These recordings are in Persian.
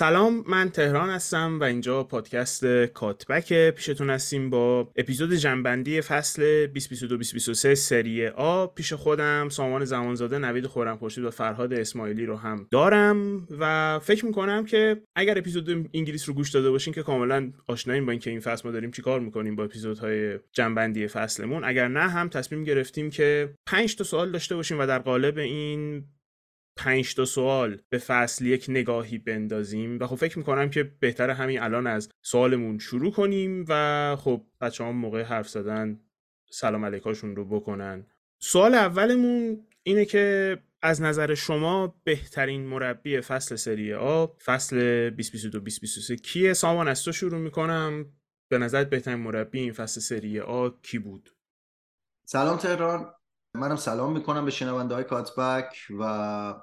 سلام من تهران هستم و اینجا پادکست کاتبک پیشتون هستیم با اپیزود جنبندی فصل 2022-2023 سری آ. پیش خودم سامان زمانزاده نوید خورم پرشید و فرهاد اسماعیلی رو هم دارم و فکر می‌کنم که اگر اپیزود انگلیس رو گوش داده باشین که کاملا آشناییم با اینکه این فصل ما داریم چیکار می‌کنیم با اپیزودهای جنبندی فصلمون. اگر نه هم تصمیم گرفتیم که 5 تا سوال داشته باشیم و در قالب این پنج تا سوال به فصل یک نگاهی بندازیم و خب فکر می‌کنم که بهتر همین الان از سوالمون شروع کنیم و خب بچه هم موقع حرف زدن سلام علیکاشون رو بکنن. سوال اولمون اینه که از نظر شما بهترین مربی فصل سری آ فصل 2022-2023 کیه؟ سامان از تو شروع می‌کنم. به نظرت بهترین مربی این فصل سری آ کی بود؟ سلام تهران. منم سلام می‌کنم به شنونده های کاتبک و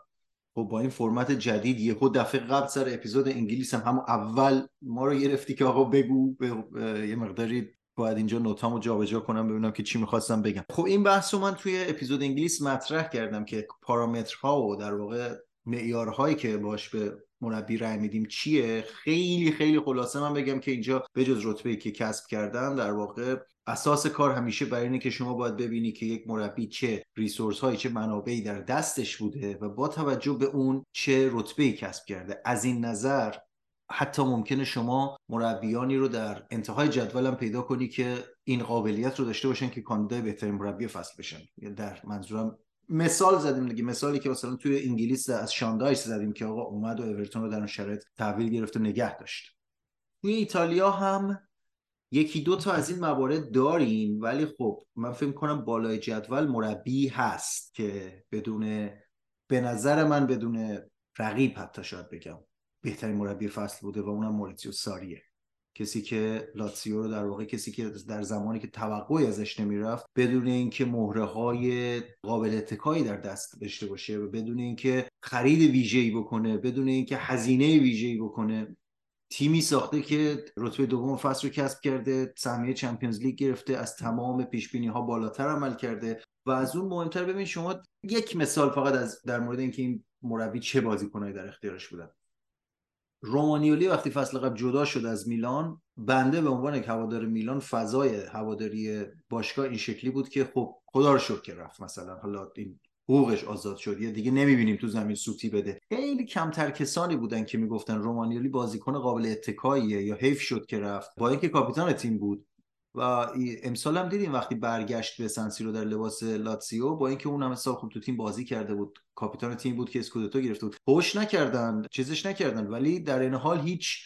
خب با این فرمت جدید یه خود دفعه قبل سر اپیزود انگلیس هم همون اول ما رو گرفتی که آقا بگو به یه مقداری باید اینجا نوتامو جابجا کنم ببینم که چی می‌خواستم بگم. خب این بحث رو من توی اپیزود انگلیس مطرح کردم که پارامترها و در واقع معیارهایی که باش به مربی رای میدیم چیه؟ خیلی خیلی خلاصه من بگم که اینجا به جز رتبه که کسب کردم در واقع اساس کار همیشه برای اینه که شما باید ببینی که یک مربی چه ریسورس هایی چه منابعی در دستش بوده و با توجه به اون چه رتبه کسب کرده. از این نظر حتی ممکنه شما مربیانی رو در انتهای جدولم پیدا کنی که این قابلیت رو داشته باشن که کاندیدای بهترین مربی فصل بشن. در منظورم مثال زدیم دیگه. مثالی که مثلا توی انگلیس از شاندایش زدیم که آقا اومد و اورتون رو در اون شرایط تحویل گرفت و نگه داشت. توی ایتالیا هم یکی دو تا از این موارد داریم ولی خب من فکر کنم بالای جدول مربی هست که بدون به نظر من بدون رقیب حتی شاید بگم بهترین مربی فصل بوده و اونم موریتیو ساریه. کسی که لاتسیو رو در واقع کسی که در زمانی که توقعی ازش نمی‌رفت بدون اینکه مهره های قابل اتکایی در دست داشته باشه و بدون اینکه خرید ویژه‌ای بکنه بدون اینکه هزینه ویژه‌ای بکنه تیمی ساخته که رتبه دوم فصل رو کسب کرده سهمیه چمپیونز لیگ گرفته از تمام پیش ها بالاتر عمل کرده و از اون مهمتر ببین شما یک مثال فقط از در مورد اینکه این مربی چه بازیکنایی در اختیارش بودن. رومانیولی وقتی فصل قبل جدا شد از میلان بنده به عنوان یک هوادار میلان فضای هواداری باشگاه این شکلی بود که خب خدا رو شکر رفت مثلا. حالا این حقوقش آزاد شد. یا دیگه نمی‌بینیم تو زمین سوتی بده. خیلی کمتر کسانی بودن که می‌گفتن رومانیولی بازیکن قابل اتکاییه یا حیف شد که رفت. با اینکه کاپیتان تیم بود. و امسال هم دیدیم وقتی برگشت به سن سیرو در لباس لاتسیو با اینکه اون هم سال خوب تو تیم بازی کرده بود کاپیتان تیم بود که اسکودتو گرفته بود. هو ش نکردن چیزش نکردن ولی در این حال هیچ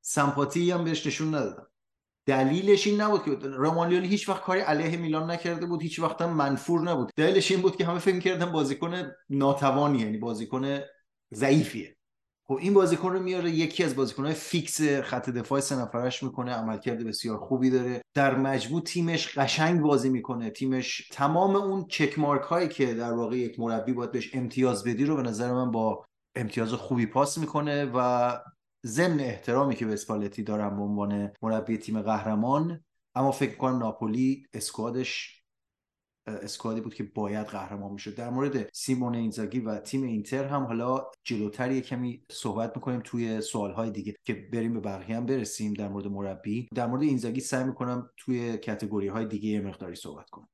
سمپاتی هم بهش نشون ندادن. دلیلش این نبود که رومانیولی هیچ وقت کاری علیه میلان نکرده بود هیچ وقت هم منفور نبود. دلیلش این بود که همه فکر کردن بازیکن ناتوانی یعنی بازیکن ضعیفیه. خب این بازیکن رو میاره یکی از بازیکنهای فیکس خط دفاع سه نفرش می‌کنه عملکرد بسیار خوبی داره. در مجموع تیمش قشنگ بازی می‌کنه. تیمش تمام اون check mark هایی که در واقع یک مربی باید بهش امتیاز بدی رو به نظر من با امتیاز خوبی پاس می‌کنه و ضمن احترامی که به اسپالتی دارم به عنوان مربی تیم قهرمان اما فکر کنم ناپولی اسکوادش اسکوادی بود که باید قهرمان می‌شد. در مورد سیمون اینزاگی و تیم اینتر هم حالا جلوتر یه کمی صحبت می‌کنیم توی سوالهای دیگه که بریم به بقیه هم برسیم در مورد مربی. در مورد اینزاگی سعی می‌کنم توی کتگوری های دیگه یه مقداری صحبت کنم.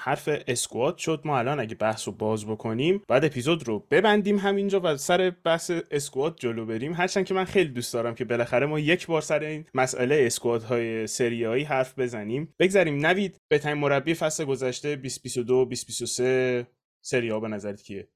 حرف اسکواد شد. ما الان اگه بحث رو باز بکنیم بعد اپیزود رو ببندیم همینجا و سر بحث اسکواد جلو بریم. هرچند که من خیلی دوست دارم که بالاخره ما یک بار سر این مسئله اسکواد های سریایی حرف بزنیم. بگذاریم نوید بهترین مربی فصل گذشته 2022 2023 سری ها به نظرت کیه؟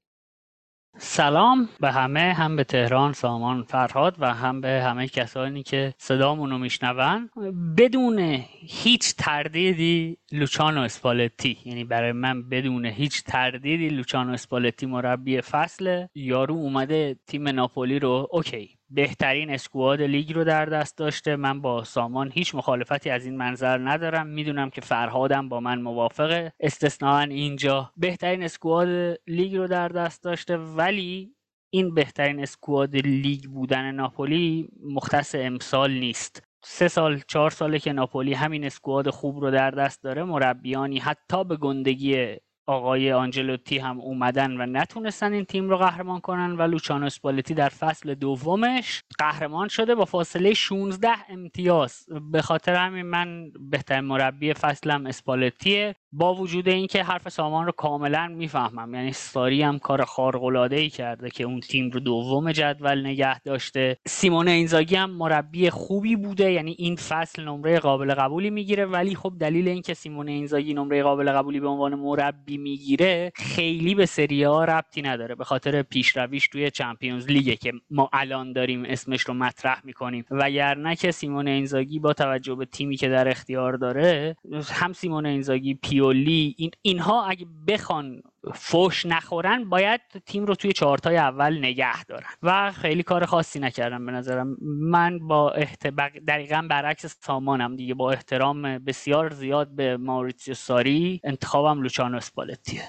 سلام به همه هم به تهران سامان فرهاد و هم به همه کسانی که صدامون رو میشنون. بدون هیچ تردیدی لوچانو اسپالتی. یعنی برای من بدون هیچ تردیدی لوچانو اسپالتی مربی فصل. یارو اومده تیم ناپولی رو okay. بهترین squad لیگ رو در دست داشته. من با سامان هیچ مخالفتی از این منظر ندارم. می‌دونم که فرهادم با من موافقه. استثناا اینجا بهترین squad لیگ رو در دست داشته. ولی این بهترین squad لیگ بودن ناپولی مختص امسال نیست. سه سال چهار ساله که ناپولی همین squad خوب رو در دست داره مربیانی حتی به گندگی آقای آنجلوتی هم اومدن و نتونستن این تیم رو قهرمان کنن و لوچانو اسپالتی در فصل دومش قهرمان شده با فاصله 16 امتیاز. به خاطر همین من بهترین مربی فصلم اسپالتیه. با وجود اینکه حرف سامان رو کاملا می‌فهمم. یعنی ساری هم کار خارق العاده ای کرده که اون تیم رو دوم جدول نگه داشته. سیمون اینزاگی هم مربی خوبی بوده یعنی این فصل نمره قابل قبولی می‌گیره. ولی خب دلیل اینکه سیمون اینزاگی نمره قابل قبولی به عنوان مربی می‌گیره خیلی به سری ها ربطی نداره به خاطر پیشرویش توی چمپیونز لیگه که ما الان داریم اسمش رو مطرح می‌کنیم. وگرنه که سیمون اینزاگی با توجه به تیمی که در اختیار داره هم سیمون اینزاگی پیولی این اینها اگه بخوان فوش نخورن باید تیم رو توی چهارتای اول نگه دارن. و خیلی کار خاصی نکردم به نظرم. من با احتباق دقیقا برعکس سامانم دیگه. با احترام بسیار زیاد به ماوریتسیو ساری انتخابم لوچانو اسپالتیه.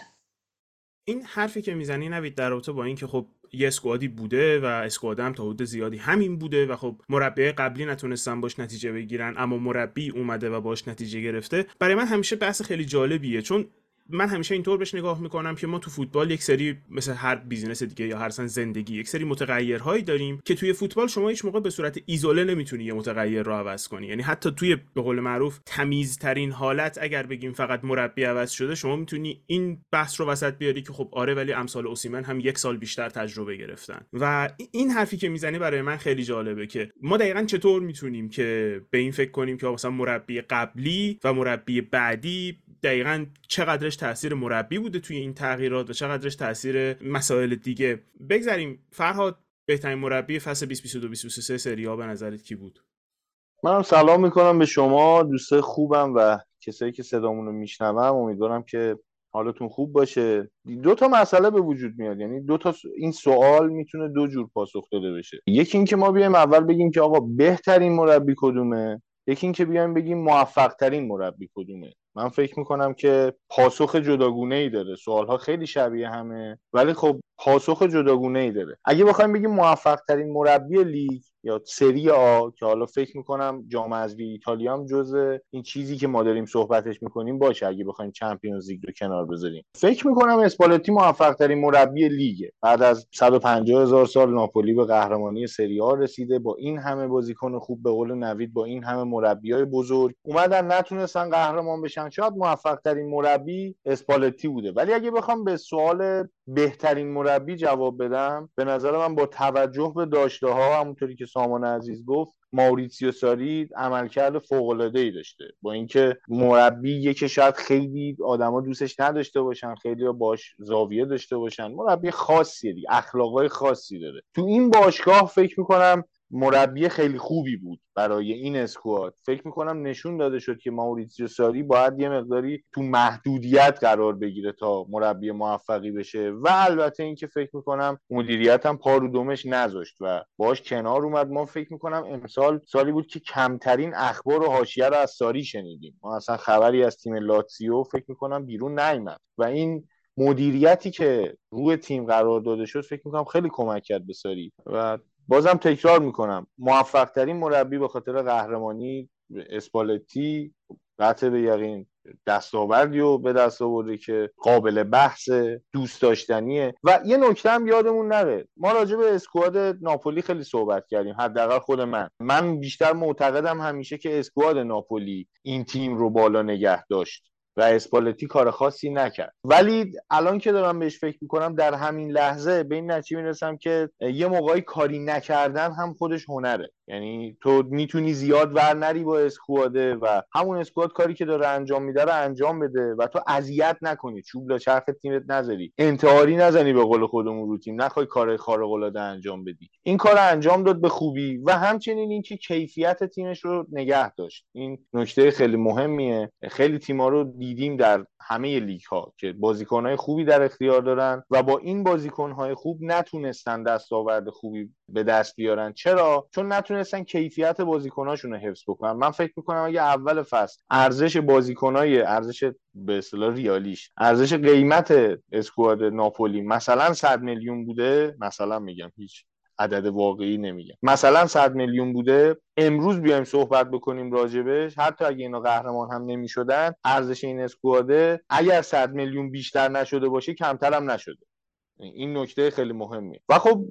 این حرفی که می‌زنی نوید در رابطه با اینکه خب یه اسکوادی بوده و اسکواد هم تا حدود زیادی همین بوده و خب مربی قبلی نتونستن باش نتیجه بگیرن اما مربی اومده و باش نتیجه گرفته. برای من همیشه بحث خیلی جالبیه چون من همیشه اینطور بهش نگاه می‌کنم که ما تو فوتبال یک سری مثل هر بیزینس دیگه یا هر سن زندگی یک سری متغیرهایی داریم که توی فوتبال شما هیچ موقع به صورت ایزوله نمی‌تونی یه متغیر رو عوض کنی. یعنی حتی توی به قول معروف تمیزترین حالت اگر بگیم فقط مربی عوض شده شما می‌تونی این بحث رو وسط بیاری که خب آره ولی امسال اوسیمن هم یک سال بیشتر تجربه گرفتن. و این حرفی که می‌زنی برای من خیلی جالبه که ما دقیقا چطور می‌تونیم که به این فکر کنیم که مثلا مربی قبلی و مربی بعدی دقیقا چقدرش تاثیر مربی بوده توی این تغییرات و چقدرش تاثیر مسائل دیگه. بگذاریم فرهاد بهترین مربی فصل 2022 2023 سری به نظرت کی بود؟ منم سلام می‌کنم به شما دوستای خوبم و کسایی که صدامون رو میشنوم. امیدوارم که حالتون خوب باشه. دو تا مسئله به وجود میاد. یعنی دو تا این سوال می‌تونه دو جور پاسخ داده بشه. یکی اینکه ما بیایم اول بگیم که آقا بهترین مربی کدومه. یکی اینکه بیایم بگیم موفق ترین مربی کدومه. من فکر می‌کنم که پاسخ جداگونه ای داره. سوالها خیلی شبیه همه. ولی خب پاسخ جداگونه ای داره. اگه بخوایم بگیم موفق ترین مربی لیگ یا سری آ که حالا فکر می‌کنم جام حذفی ایتالیا هم جزء این چیزی که ما داریم صحبتش می‌کنیم باشه اگه بخوایم چمپیونز لیگ رو کنار بذاریم. فکر می‌کنم اسپالتی موفق ترین مربی لیگه. بعد از 150 هزار سال ناپولی به قهرمانی سری آ رسیده با این همه بازیکن خوب به قول نوید با این همه مربیای بزرگ اومدن نتونستن قهرمان بشن. شاید موفق ترین مربی اسپالتی بوده. ولی اگه بخوام به سوال بهترین مربی جواب بدم. به نظر من با توجه به داشته ها همونطوری که سامان عزیز گفت ماوریتسیو ساری عملکرد فوق العاده ای داشته. با اینکه مربی که شاید خیلی آدما دوستش نداشته باشن خیلی باش زاویه داشته باشن مربی خاصیه دیگه اخلاقای خاصی داره. تو این باشگاه فکر می‌کنم مربی خیلی خوبی بود برای این اسکواد. فکر می‌کنم نشون داده شد که ماوریتسیو ساری باید یه مقداری تو محدودیت قرار بگیره تا مربی موفقی بشه و البته اینکه فکر می‌کنم مدیریت هم پارو دومش نذاشت و باش کنار اومد. ما فکر می‌کنم امسال سالی بود که کمترین اخبار و حاشیه رو از ساری شنیدیم. ما اصلا خبری از تیم لاتسیو فکر می‌کنم بیرون نیامد و این مدیریتی که روی تیم قرار داده شد فکر می‌کنم خیلی کمک کرد به ساری و بازم تکرار می‌کنم. موفق ترین مربی به خاطر قهرمانی اسپالتی قطع به یقین دستاوردی و به دست آورده که قابل بحث دوست داشتنیه. و یه نکته هم یادمون نره. ما راجع به اسکواد ناپولی خیلی صحبت کردیم. حداقل خود من. من بیشتر معتقدم همیشه که اسکواد ناپولی این تیم رو بالا نگه داشت. و اسپالتی کار خاصی نکرد. ولی الان که دارم بهش فکر می‌کنم در همین لحظه به این نتیجه می‌رسم که یه موقعی کاری نکردن هم خودش هنره. یعنی تو می‌تونی زیاد ور نری با اسکواده و همون اسکواد کاری که داره انجام میده رو انجام بده و تو اذیت نکنی چوب لا چرخ تیمت نذاری. انتحاری نزنی به قول خودمون رو تیم. نخوای کار خارق العاده انجام بدی. این کار انجام داد به خوبی و همچنین اینکه کیفیت تیمش رو نگه داشت. این نکته خیلی مهمیه. خیلی تیما رو دیدیم در همه لیگ ها که بازیکنهای خوبی در اختیار دارن و با این بازیکنهای خوب نتونستن دستاورد خوبی به دست بیارن. چرا؟ چون نتونستن کیفیت بازیکناشون رو حفظ بکنن. من فکر می‌کنم اگه اول فصل ارزش بازیکنای ارزش به اصطلاح ریالیش ارزش قیمت اسکواد ناپولی مثلا 100 میلیون بوده مثلا میگم هیچ عدد واقعی نمیگم مثلا 100 میلیون بوده امروز بیایم صحبت بکنیم راجبش. حتی اگه اینا قهرمان هم نمی‌شدن ارزش این اسکواده اگر 100 میلیون بیشتر نشده باشه کمتر هم نشده. این نکته خیلی مهمیه. و خب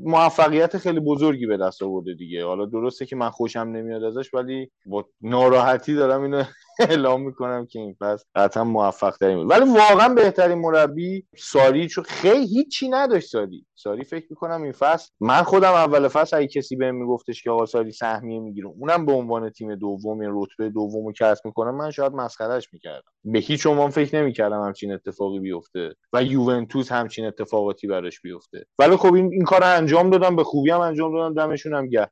موفقیت خیلی بزرگی به دست آورده دیگه. حالا درسته که من خوشم نمیاد ازش ولی با ناراحتی دارم اینو اعلام می‌کنم که این پس قطعا موفق ترین ولی واقعا بهترین مربی ساری چون خیلی هیچی نداشت ساری. ساری فکر می‌کنم این فصل من خودم اول فصل اگه کسی بهم میگفتش که آقا ساری سهمیه می‌گیره اونم به عنوان تیم دوم این رتبه دومو کسب می‌کنه من شاید مسخرهش می‌کردم. به هیچ عنوان فکر نمی‌کردم همچین اتفاقی بیفته و یوونتوس همچین اتفاقاتی براش بیفته. ولی خب این, این کار انجام دادم به خوبی هم انجام دادم دمشون هم گرم.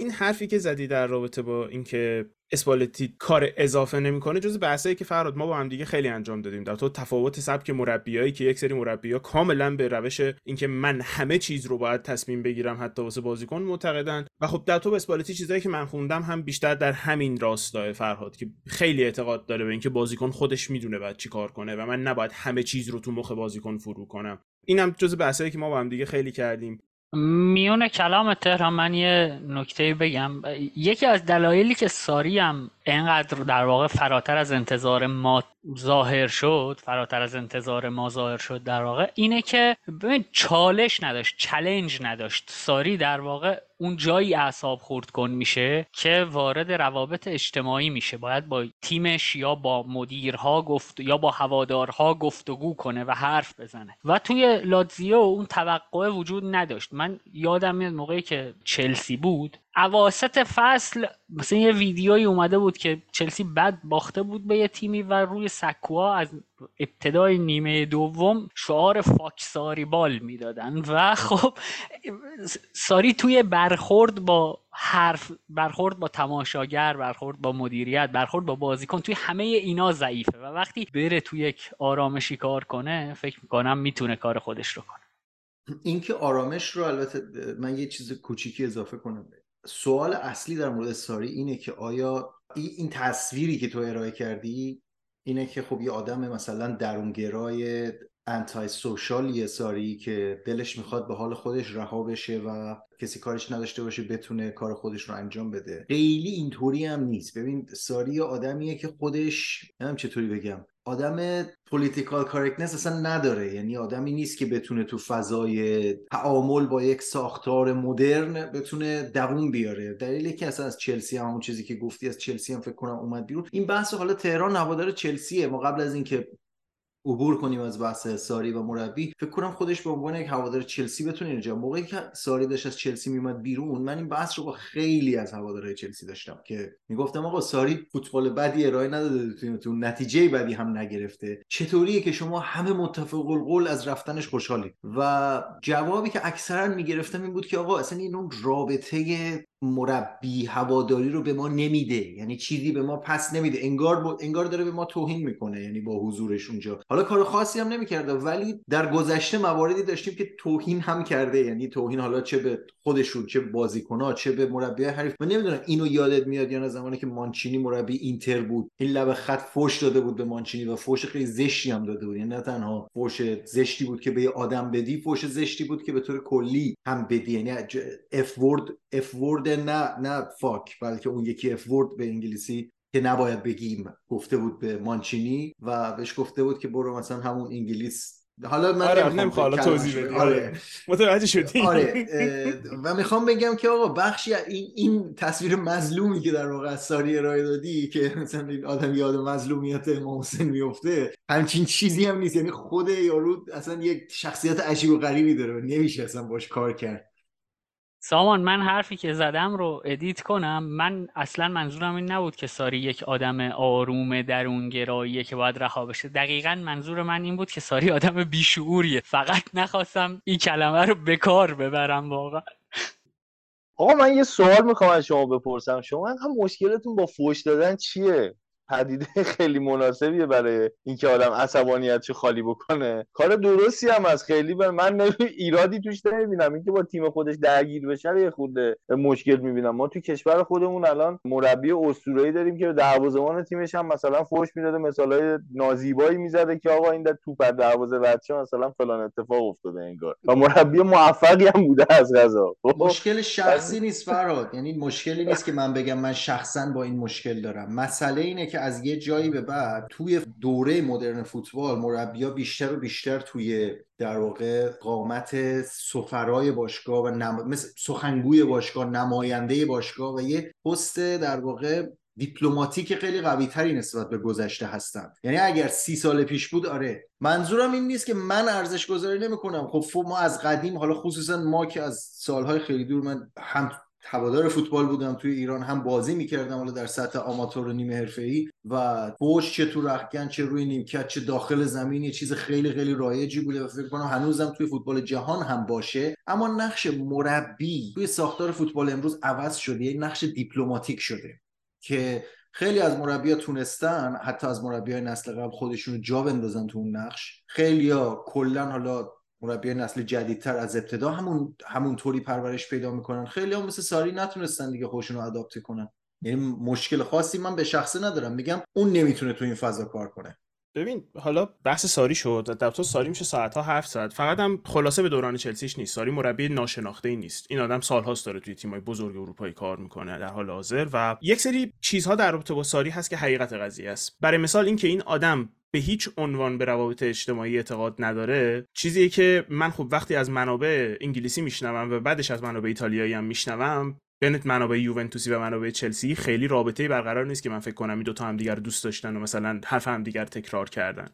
این حرفی که زدی در رابطه با اینکه اسپالتی کار اضافه نمی‌کنه جز بحثایی که فراد ما با هم دیگه خیلی انجام دادیم. در تو تفاوت سبک مربیایی که یک سری مربیا کاملا به روش اینکه من همه چیز رو باید تصمیم بگیرم حتی واسه بازیکن معتقدن. و خب در تو اسپالتی چیزایی که من خوندم هم بیشتر در همین راستای فرهاد که خیلی اعتقاد داره به اینکه بازیکن خودش می‌دونه بعد چی کار کنه و من نباید همه چیز رو تو مخ بازیکن فرو کنم. اینم جز بحثایی که ما با هم دیگه خیلی کردیم. میون کلام تهران من یه نکته بگم. یکی از دلایلی که ساری هم اینقدر در واقع فراتر از انتظار ما ظاهر شد فراتر از انتظار ما ظاهر شد در واقع اینه که ببین چالش نداشت چلنج نداشت. ساری در واقع اون جایی اعصاب خورد کن میشه که وارد روابط اجتماعی میشه. باید با تیمش یا با مدیرها گفت یا با هوادارها گفتگو کنه و حرف بزنه. و توی لاتزیو اون توقع وجود نداشت. من یادم میاد موقعی که چلسی بود اواسط فصل مثلا یه ویدیویی اومده بود که چلسی بد باخته بود به یه تیمی و روی سکوها از ابتدای نیمه دوم شعار فاکساری بال می‌دادن. و خب ساری توی برخورد با حرف برخورد با تماشاگر برخورد با مدیریت برخورد با بازیکن توی همه اینا ضعیفه. و وقتی بره توی یک آرامشی کار کنه فکر می‌کنم می‌تونه کار خودش رو کنه. اینکه آرامش رو البته من یه چیز کوچیکی اضافه کنم. سوال اصلی در مورد ساری اینه که آیا این تصویری که تو ارائه کردی اینه که خب یه آدم مثلا درونگرای anti-social یه ساری که دلش می‌خواد به حال خودش رها بشه و کسی کارش نداشته باشه بتونه کار خودش رو انجام بده. خیلی اینطوری هم نیست. ببین ساری آدمیه که خودش نمی‌دونم چطوری بگم آدم political correctness اصلا نداره. یعنی آدمی نیست که بتونه تو فضای تعامل با یک ساختار مدرن بتونه دووم بیاره. دلیلی که اصلا از چلسی هم همون چیزی که گفتی از چلسی هم فکر کنم اومد بیرون. این بحث حالا تهران هوادار چلسیه. ما قبل از اینکه عبور کنیم از بحث ساری و مربی. فکر کنم خودش به عنوان یک هوادار چلسی بتونه اینجا. موقعی که ساری داشت از چلسی میومد بیرون من این بحث رو با خیلی از هوادارهای چلسی داشتم که می‌گفتم آقا ساری فوتبال بدی ارائه نداده تو نتیجه بدی هم نگرفته. چطوریه که شما همه متفق القول از رفتنش خوشحالی و جوابی که اکثرا می‌گرفتم این بود که آقا اصلا این اون رابطه مربی هواداری رو به ما نمیده. یعنی چیزی به ما پس نمیده. انگار انگار داره به ما توهین می‌کنه یعنی با حضورش اونجا. حالا کار خاصی هم نمی‌کرده ولی در گذشته مواردی داشتیم که توهین هم کرده یعنی توهین حالا چه به خودشون چه بازیکنها چه به مربی حریف. من نمی‌دونم اینو یادت میاد یا نه زمانی که مانچینی مربی اینتر بود این لب خط فوش داده بود به مانچینی و فوش خیلی زشتی هم داده بود. یعنی نه تنها فوش زشتی بود که به یه آدم بدی فوش زشتی بود که به طور کلی هم بدی. یعنی F word F word نه نه fuck بلکه اون یکی F word به انگلیسی که نباید بگیم گفته بود به مانچینی و بهش گفته بود که برو مثلا همون انگلیس. حالا من آره نمی‌خوام توضیح بدی. آره. متوجه شدی؟ آره و می‌خوام بگم که آقا بخشی این این تصویر مظلومی که در واقع از ساری ارائه دادی که مثلا این آدم یاد مظلومیت امام حسین میفته همچین چیزی هم نیست. یعنی خود یارو اصلا یک شخصیت عجیب و غریبی داره نمیشه اصلا باش کار کرد. سامان من حرفی که زدم رو edit کنم. من اصلا منظورم این نبود که ساری یک آدم آروم درونگراییه که باید رها بشه. دقیقا منظور من این بود که ساری آدم بیشعوریه. فقط نخواستم این کلمه رو به کار ببرم واقعا. آقا من یه سوال می‌خوام از شما بپرسم. شما هم مشکلتون با فوش دادن چیه؟ پدیده خیلی مناسبیه برای اینکه آدم عصبانیت خالی بکنه. کار درستی هم از خیلی بر من ایرادی توش نمی‌بینم. اینکه با تیم خودش درگیر بشه یه خود مشکل می‌بینم. ما تو کشور خودمون الان مربی اسطوره‌ای داریم که دروازه‌بان تیمش هم مثلا فوش می‌داده. مثالای نازیبایی می‌زده که آقا این توپ در دروازه بچه مثلا فلان اتفاق افتاده انگار. و مربی موفقی هم بوده از غذا؟ مشکل شخصی نیست فراد. یعنی مشکلی نیست که من بگم من شخصا با این مشکل دارم. مسئله اینه که از یه جایی به بعد توی دوره مدرن فوتبال مربیا بیشتر و بیشتر توی در واقع قامت سفرای باشگاه و نم... مثل سخنگوی باشگاه نماینده باشگاه و یه پست در واقع دیپلماتیک خیلی قوی تری نسبت به گذشته هستن یعنی اگر سی سال پیش بود آره. منظورم این نیست که من ارزش گذاری نمی کنم خب ما از قدیم حالا خصوصا ما که از سالهای خیلی دور من هم هوادار فوتبال بودم توی ایران هم بازی می‌کردم حالا در سطح آماتور و نیمه ای و پشت چه تو رختکن چه روی نیمکت چه داخل زمین یه چیز خیلی خیلی رایجی بوده و فکر کنم هنوزم توی فوتبال جهان هم باشه. اما نقش مربی توی ساختار فوتبال امروز عوض شده یه نقش دیپلماتیک شده که خیلی از مربیا تونستن حتی از مربیای نسل قبل خودشون رو جا بندازن تو اون نقش. خیلی ها کلا حالا مربی نسل جدیدتر از ابتدا همون همون طوری پرورش پیدا می‌کنن. خیلی هم مثل ساری نتونستن دیگه خودشون رو کنن. یعنی مشکل خاصی من به شخصه ندارم. میگم اون نمی‌تونه تو این فضا کار کنه. ببین حالا بحث ساری شد در تو ساری میشه ساعت ها حرف زد فقط هم خلاصه به دوران چلسیش نیست. ساری مربی ناشناخته ای نیست. این آدم سالهاست داره توی تیمای بزرگ اروپایی کار می‌کنه در حال حاضر و یک سری چیزها در رابطه با ساری هست که حقیقت قضیه است. برای مثال اینکه این آدم به هیچ عنوان به روابط اجتماعی اعتقاد نداره چیزیه که من خب وقتی از منابع انگلیسی میشنوم و بعدش از منابع ایتالیایی هم میشنوم بین منابع یوونتوسی و منابع چلسی خیلی رابطه برقرار نیست که من فکر کنم این دوتا هم دیگر دوست داشتن و مثلا حرف هم دیگر تکرار کردن.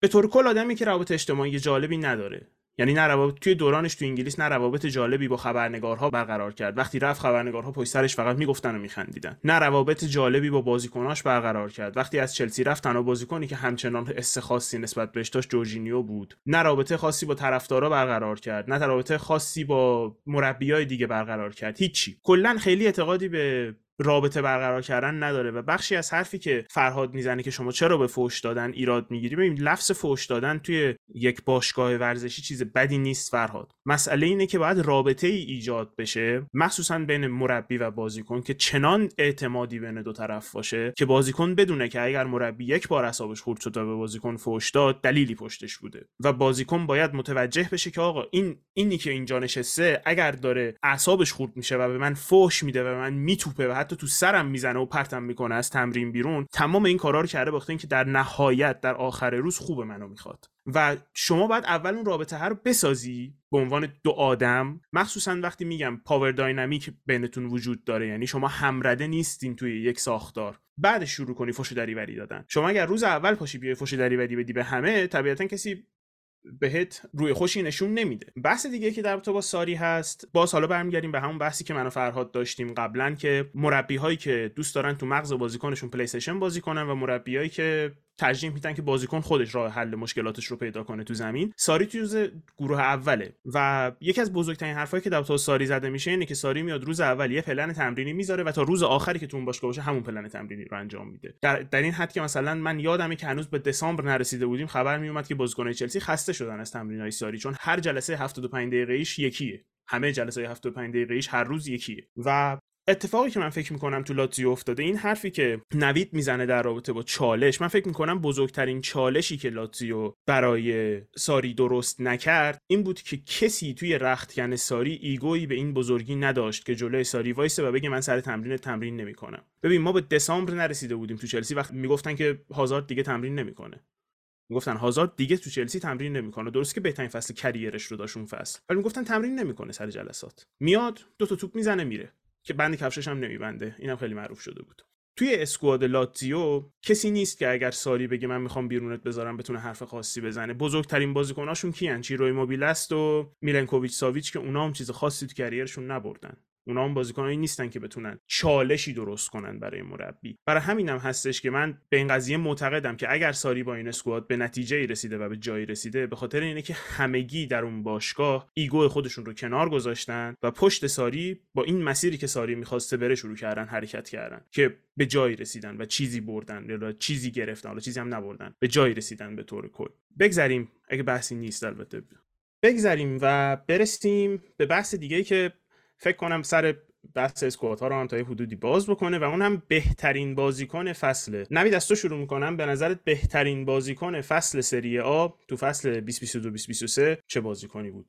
به طور کل آدمی که روابط اجتماعی جالبی نداره. یعنی نه روابط توی دورانش تو انگلیس نه روابط جالبی با خبرنگارها برقرار کرد. وقتی رفت خبرنگارها پشت سرش فقط می‌گفتن و میخندیدن. نه روابط جالبی با بازیکناش برقرار کرد. وقتی از چلسی رفت تنها بازیکنی که همچنان حس خاصی نسبت بهش داشت جورجینیو بود. نه رابطه خاصی با طرفدارا برقرار کرد نه رابطه خاصی با مربیای دیگه برقرار کرد. هیچی. کلا خیلی اعتقادی به رابطه برقرار کردن نداره و بخشی از حرفی که فرهاد می‌زنه که شما چرا به فوش دادن ایراد می‌گیری؟ ببین لفظ فوش دادن توی یک باشگاه ورزشی چیز بدی نیست فرهاد. مسئله اینه که باید رابطه ای ایجاد بشه مخصوصا بین مربی و بازیکن که چنان اعتمادی بین دو طرف باشه که بازیکن بدونه که اگر مربی یک بار حسابش خورد شد و به بازیکن فوش داد دلیلی پشتش بوده و بازیکن باید متوجه بشه که آقا این اینی که اینجا نشسته اگر داره اعصابش خورد میشه و به من فوش میده و من میتوپه و حتی تو سرم می‌زنه و پرتم می‌کنه از تمرین بیرون تمام این کارا رو کرده باخته اینکه در نهایت در آخر روز خوب منو می‌خواد. و شما باید اول اون رابطه هر بسازی به عنوان دو آدم. مخصوصا وقتی میگم پاور داینامیک بینتون وجود داره یعنی شما همرده نیستین توی یک ساختار. بعد شروع کنی فوش دریوری دادن. شما اگر روز اول پاشی بیای فوش دریوری بدی به همه طبیعتا کسی بهت روی خوشی نشون نمیده. بحث دیگه که در با ساری هست باز حالا برمیگردیم به همون بحثی که من و فرهاد داشتیم قبلا که مربی هایی که دوست دارن تو مغز بازیکنشون پلی بازی کنن و مربیایی که ترجیح میدن که بازیکن خودش راه حل مشکلاتش رو پیدا کنه تو زمین. ساری تو گروه اوله و یکی از بزرگترین حرفایی که در ساری زده میشه اینه که ساری میاد روز اول یه پلن تمرینی می‌ذاره و تا روز آخری که تو اون باشگاه باشه همون پلن تمرینی رو انجام میده. در, در این حد که مثلا من یادمه که هنوز به دسامبر نرسیده بودیم خبر میومد که بازیکن‌های چلسی خسته شدن از تمرینای ساری چون هر جلسه 75 دقیقه ایش یکیه. همه جلسه 75 دقیقه ایش هر روز یکیه. و اتفاقی که من فکر می‌کنم تو لاتزیو افتاده این حرفی که نوید می‌زنه در رابطه با چالش من فکر می‌کنم بزرگترین چالشی که لاتزیو برای ساری درست نکرد این بود که کسی توی رختکن ساری ایگویی به این بزرگی نداشت که جلوی ساری وایسه و بگه من سر تمرین تمرین نمی‌کنم. ببین ما به دسامبر نرسیده بودیم تو چلسی وقتی می‌گفتن که هازارد دیگه تمرین نمی‌کنه. می‌گفتن هازارد دیگه تو چلسی تمرین نمی‌کنه. درست که بهترین فصل کریرش رو داشت اون فصل. ولی می‌گفتن تمرین نمی‌کنه سر جلسات. میاد دو تا توپ می‌زنه میره. که بند کفشش هم نمیبنده. اینم خیلی معروف شده بود. توی squad لاتزیو کسی نیست که اگر ساری بگه من می‌خوام بیرونت بذارم بتونه حرف خاصی بزنه. بزرگترین بازیکناشون کیان؟ چیرو ایموبیلست و میلنکوویچ ساویچ که اونا هم چیز خاصی تو career شون نبردن. اونا هم بازیکنایی نیستن که بتونن چالشی درست کنن برای مربی. برای همینم هم هستش که من به این قضیه معتقدم که اگر ساری با این squad به نتیجه رسیده و به جایی رسیده به خاطر اینه که همگی در اون باشگاه ego خودشون رو کنار گذاشتن و پشت ساری با این مسیری که ساری می‌خواسته بره شروع کردن حرکت کردن که به جایی رسیدن و چیزی بردن یا چیزی گرفتن حالا چیزی هم نبردن به جایی رسیدن به طور کل. بگذریم اگه بحثی نیست البته. بگذریم و برسیم به بحث دیگه که فکر کنم سر بحث اسکوات ها رو هم تا یه حدودی باز بکنه و اون هم بهترین بازیکن فصله. نوید از تو شروع می‌کنم. به نظرت بهترین بازیکن فصل سری آ تو فصل 2022 2023 چه بازیکنی بود؟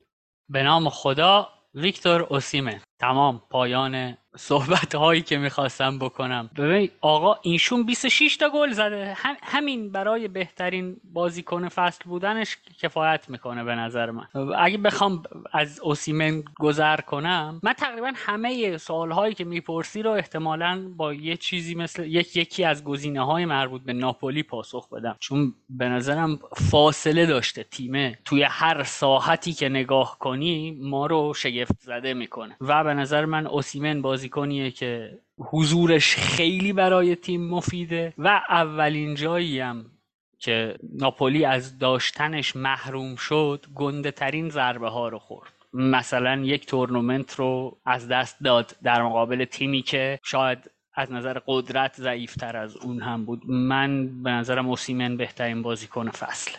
به نام خدا ویکتور اوسیمه. تمام پایان صحبت هایی که می‌خواستم بکنم. ببین آقا اینشون 26 تا گل زده. همین برای بهترین بازیکن فصل بودنش کفایت می‌کنه به نظر من. اگه بخوام از اوسیمن گذر کنم من تقریبا همه سوال هایی که می‌پرسی رو احتمالا با یه چیزی مثل یک یکی از گزینه های مربوط به ناپولی پاسخ بدم. چون به نظرم فاصله داشته تیمه. توی هر ساحتی که نگاه کنی ما رو شگفت زده می‌کنه. و به نظر من اوسیمن بازیکنیه که حضورش خیلی برای تیم مفیده و اولین جایی هم که ناپولی از داشتنش محروم شد گنده ترین ضربه ها رو خورد. مثلا یک تورنمنت رو از دست داد در مقابل تیمی که شاید از نظر قدرت ضعیفتر از اون هم بود. من به نظرم اوسیمن بهترین بازیکن فصل.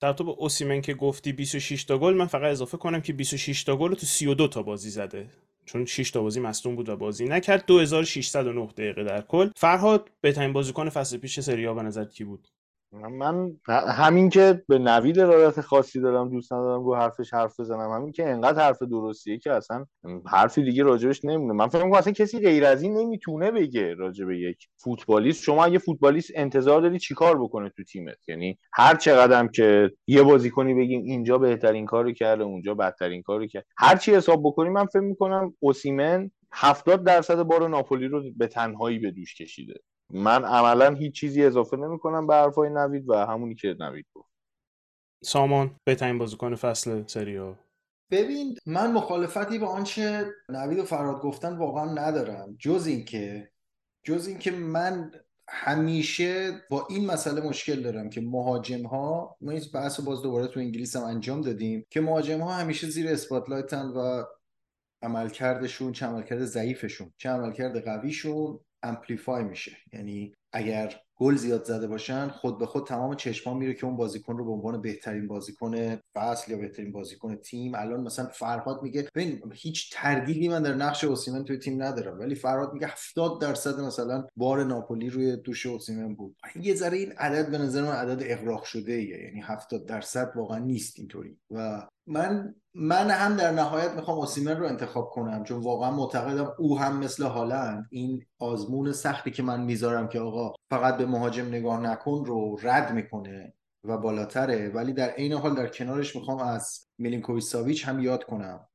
در تو به اوسیمن که گفتی 26 تا گل من فقط اضافه کنم که 26 تا گل تو 32 تا بازی زده. چون 6 تا بازی مصدوم بود و بازی نکرد. 2609 دقیقه در کل. فرهاد بهترین بازیکن فصل پیش سری به نظر کی بود؟ من همین که به نوید ارادت خاصی دارم دوست ندارم رو حرفش حرف بزنم همین که انقدر حرف درستیه که اصلا حرفی دیگه راجبش نمی‌دونه من فکر اصلا کسی غیر از این نمی‌تونه بگه راجب یک فوتبالیست. شما اگه فوتبالیست انتظار داری چیکار بکنه تو تیمت؟ یعنی هر چقدرم که یه بازیکنی بگیم اینجا بهترین کارو کرده اونجا بدترین کارو کرد هر چی حساب بکنی من فکر می‌کنم اوسیمن 70 درصد بار ناپولی رو به تنهایی به دوش کشیده. من عملا هیچ چیزی اضافه نمی کنم به حرفای نوید و همونی که نوید گفت. سامان بهترین بازیکن فصل سری آ ببین من مخالفتی با آنچه نوید و فرهاد گفتن واقعا ندارم. جز اینکه جز اینکه من همیشه با این مسئله مشکل دارم که مهاجم ها ما این بحث باز دوباره تو انگلیس هم انجام دادیم که مهاجم ها همیشه زیر spotlight ن و عملکردشون چه عملکرد ضعیفشون چه عملکرد قویشون amplify میشه. یعنی اگر گل زیاد زده باشن خود به خود تمام چشمان میره که اون بازیکن رو به عنوان بهترین بازیکن فصل یا بهترین بازیکن تیم الان مثلا فرهاد میگه ببین هیچ تردیدی من در نقش اوسیمن توی تیم ندارم. ولی فرهاد میگه 70 درصد مثلا بار ناپولی روی دوش اوسیمن بود. یه ذره این عدد به نظر من عدد اغراق شده ایه. یعنی 70 درصد واقعا نیست اینطوری. و من من هم در نهایت می‌خوام اوسیمن رو انتخاب کنم چون واقعا معتقدم او هم مثل هالند. این آزمون سختی که من می‌ذارم که آقا فقط به مهاجم نگاه نکن رو رد می‌کنه و بالاتره. ولی در عین حال در کنارش می‌خوام از میلینکوویچ ساویچ هم یاد کنم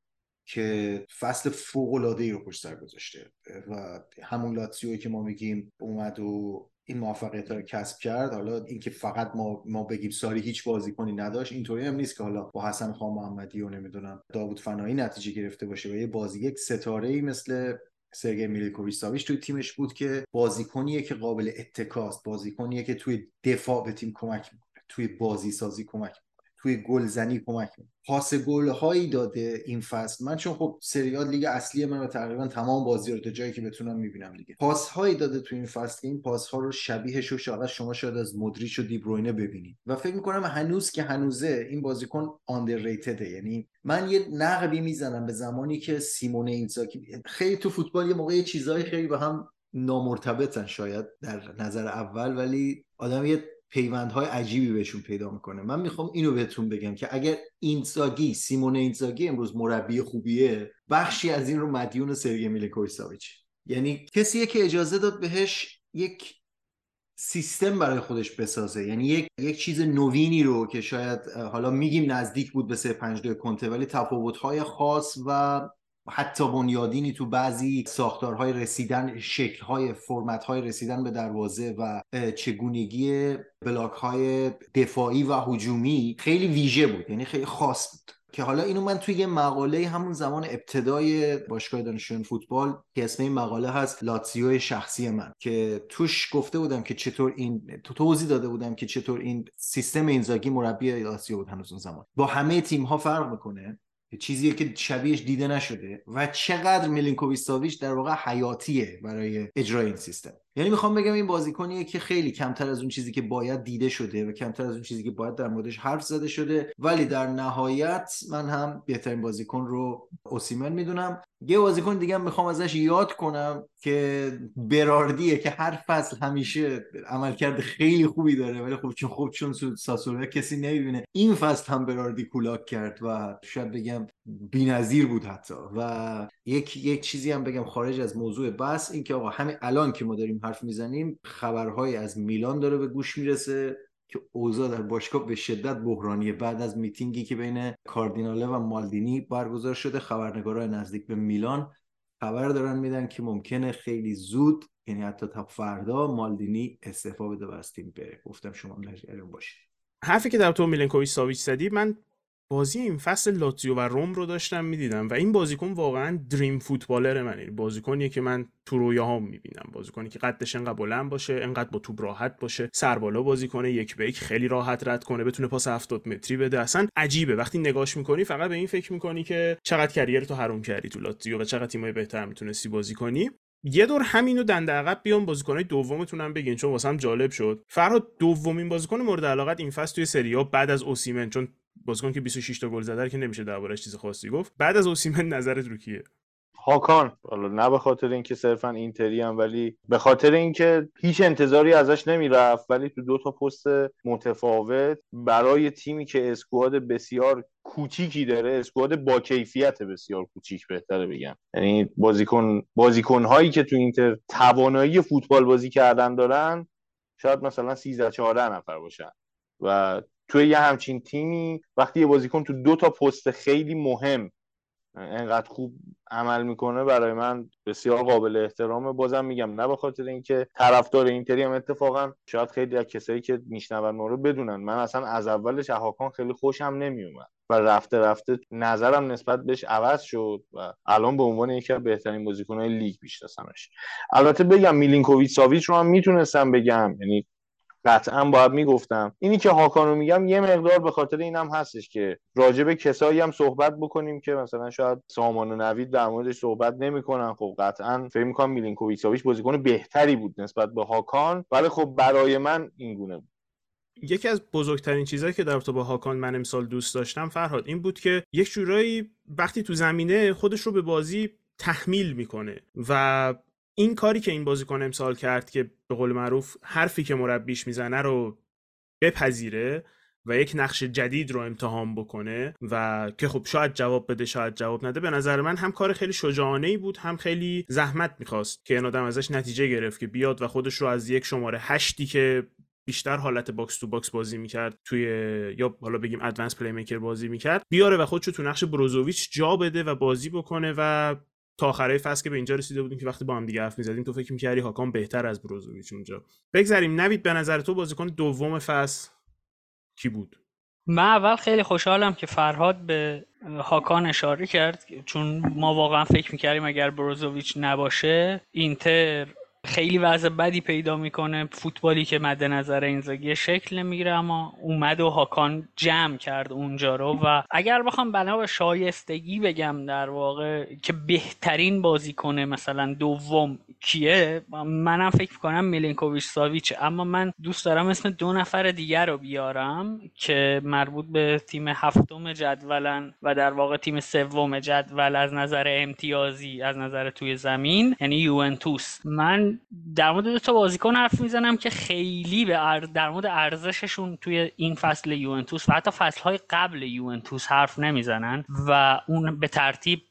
که فصل فوق العاده ای رو پشت سر گذاشته و همون لاتسیوی که ما میگیم اومد و این موفقیت رو کسب کرد. حالا اینکه فقط ما ما بگیم ساری هیچ بازیکنی نداشت اینطوری هم نیست که حالا با حسن خان محمدی و نمی‌دونم داوود فنایی نتیجه گرفته باشه و یه بازی یک ستاره ای مثل سرگی میلیکوویچ ساویچ توی تیمش بود که بازیکنیه که قابل اتکاست بازیکنیه که توی دفاع به تیم کمک می‌کنه توی بازی سازی کمک توی گلزنی کمک پاس گل هایی داده این فصل. من چون خب سریال لیگ اصلی من تقریبا تمام بازی رو تا جایی که بتونم می‌بینم دیگه. پاس هایی داده تو این فصل که این پاس ها رو شبیه شو شاید شما شاید از مدریچ و دیبروینه ببینید. و فکر می‌کنم هنوز که هنوزه این بازیکن آندرریتده یعنی من یه نقبی می‌زنم به زمانی که سیمون اینزاگی خیلی تو فوتبال یه موقع چیزهای خیلی به هم نامرتبطن شاید در نظر اول ولی آدم یه پیوندهای عجیبی بهشون پیدا می‌کنه. من می‌خوام اینو بهتون بگم که اگر اینزاگی سیمون اینزاگی امروز مربی خوبیه بخشی از این رو مدیون سرگی میلینکوویچ یعنی کسیه که اجازه داد بهش یک سیستم برای خودش بسازه. یعنی یک یک چیز نوینی رو که شاید حالا میگیم نزدیک بود به 352 کنته ولی تفاوت‌های خاص و حتی بنیادینی تو بعضی ساختارهای رسیدن شکلهای فرمتهای رسیدن به دروازه و چگونگی بلاکهای دفاعی و هجومی خیلی ویژه بود یعنی خیلی خاص بود. که حالا اینو من توی یه مقاله همون زمان ابتدای باشگاه دانشجویان فوتبال که اسم این مقاله هست لاتزیو شخصی من که توش گفته بودم که چطور این تو توضیح داده بودم که چطور این سیستم اینزاگی مربی لاتزیو بود هنوز اون زمان. با همه تیم ها فرق می‌کنه. چیزیه که شبیهش دیده نشده و چقدر میلینکوویچ ساویچ در واقع حیاتیه برای اجرای این سیستم. یعنی می‌خوام بگم این بازیکنیه که خیلی کمتر از اون چیزی که باید دیده شده و کمتر از اون چیزی که باید در موردش حرف زده شده. ولی در نهایت من هم بهترین بازیکن رو اوسیمن می‌دونم. یه بازیکن دیگه می‌خوام ازش یاد کنم که براردیه که هر فصل همیشه عملکرد خیلی خوبی داره ولی خب چون خوب چون ساسولو کسی نمی‌بینه. این فصل هم براردی کولاک کرد و شاید بگم بی‌نظیر بود حتی. و یک یک چیزی هم بگم خارج از موضوع بس این که آقا همین الان که ما داریم حرف می‌زنیم خبرهای از میلان داره به گوش می‌رسه که اوضاع در باشگاه به شدت بحرانیه بعد از میتینگی که بین کاردیناله و مالدینی برگزار شده خبرنگارای نزدیک به میلان خبر دارن میدن که ممکنه خیلی زود یعنی حتی تا فردا مالدینی استعفا بده و از تیم بره. گفتم شما نجران باشید. حرفی که در تو میلنکوویچ ساویچ زدی من بازی این فصل لاتزیو و روم رو داشتم می‌دیدم و این بازیکن واقعا دریم فوتبالر منه. بازیکنیه که من تو رویاهام می‌بینم. بازیکنی که قدش انقدر بلند باشه انقدر با توپ راحت باشه. سربالا بازی کنه یک به یک خیلی راحت رد کنه بتونه پاس 70 متری بده. اصلا عجیبه. وقتی نگاش می‌کنی فقط به این فکر می‌کنی که چقدر کریر تو حروم کردی تو لاتزیو و چقدر تیمای بهتر می‌تونستی بازی کنی. یه دور همینو دنده عقب بیام بازیکنای دومتون هم بگین چون واسم جالب شد. فرهاد دومین بازیکن مورد علاقت این فصل توی سری بعد از اوسیمن چون بازیکن که 26 تا گل زده که نمیشه دربارش چیز خاصی گفت. بعد از اوسیمن نظرت رو کیه؟ هاکان. حالا نه به خاطر اینکه صرفا اینتری هم ولی به خاطر اینکه هیچ انتظاری ازش نمی‌رفت ولی تو دو تا پست متفاوت برای تیمی که اسکواد بسیار کوچیکی داره اسکواد با کیفیت بسیار کوچیک بهتره بگم. یعنی بازیکن بازیکن هایی که تو اینتر توانایی فوتبال بازی کردن دارن شاید مثلا 13 14 نفر باشن. و توی یه همچین تیمی وقتی یه بازیکن تو دو تا پست خیلی مهم انقدر خوب عمل می‌کنه برای من بسیار قابل احترامه. بازم میگم نه به خاطر اینکه طرفدار اینتری هم اتفاقا شاید خیلی از کسایی که میشنون ما رو بدونن. من اصلا از اولش هاکان خیلی خوشم نمیومد و رفته رفته نظرم نسبت بهش عوض شد و الان به عنوان یکی از بهترین بازیکنهای لیگ میشناسمش. البته بگم میلینکوویچ ساویچ رو هم می‌تونستم بگم. یعنی قطعا باید می‌گفتم. اینی که هاکانو میگم یه مقدار به خاطر اینم هستش که راجب کسایی هم صحبت بکنیم که مثلا شاید سامان و نوید در موردش صحبت نمی‌کنن. خب قطعا فکر می‌کنم میلینکوویچ بازیکن بهتری بود نسبت به هاکان. ولی خب برای من این گونه بود. یکی از بزرگترین چیزهایی که در با هاکان من امسال دوست داشتم فرهاد این بود که یک جورایی وقتی تو زمینه خودش رو به بازی تحمیل می‌کنه و این کاری که این بازیکن امسال کرد که به قول معروف حرفی که مربیش می‌زنه رو بپذیره و یک نقش جدید رو امتحان بکنه و که خب شاید جواب بده شاید جواب نده به نظر من هم کار خیلی شجاعانه ای بود هم خیلی زحمت می‌خواست که این آدم ازش نتیجه گرفت که بیاد و خودش رو از یک شماره هشتی که بیشتر حالت box to box بازی می‌کرد توی یا حالا بگیم advanced playmaker بازی می‌کرد بیاره و خودشو تو نقش بروزوویچ جا بده و بازی بکنه و تا آخرای فصل که به اینجا رسیده بودیم که وقتی با هم دیگه حرف می‌زدیم تو فکر می‌کردی هاکان بهتر از بروزوویچ اونجا. بگذریم. نوید به نظر تو بازیکن دوم فصل کی بود؟ من اول خیلی خوشحالم که فرهاد به هاکان اشاره کرد چون ما واقعا فکر می‌کردیم اگر بروزوویچ نباشه اینتر خیلی وضع بدی پیدا می‌کنه. فوتبالی که مد نظر اینزاگی شکل نمی‌گیره اما اومد و هاکان جمع کرد اونجا رو. و اگر بخوام بنا به شایستگی بگم در واقع که بهترین بازیکنه مثلا دوم کیه منم فکر کنم میلینکوویچ ساویچ. اما من دوست دارم اسم دو نفر دیگر رو بیارم که مربوط به تیم هفتم جدولن و در واقع تیم سوم جدول از نظر امتیازی از نظر توی زمین یعنی یوونتوس. من در مورد دو تا بازیکن حرف می‌زنم که خیلی به در مورد ارزششون توی این فصل یوونتوس و حتی فصلهای قبل یوونتوس حرف نمی‌زنن و اون به ترتیب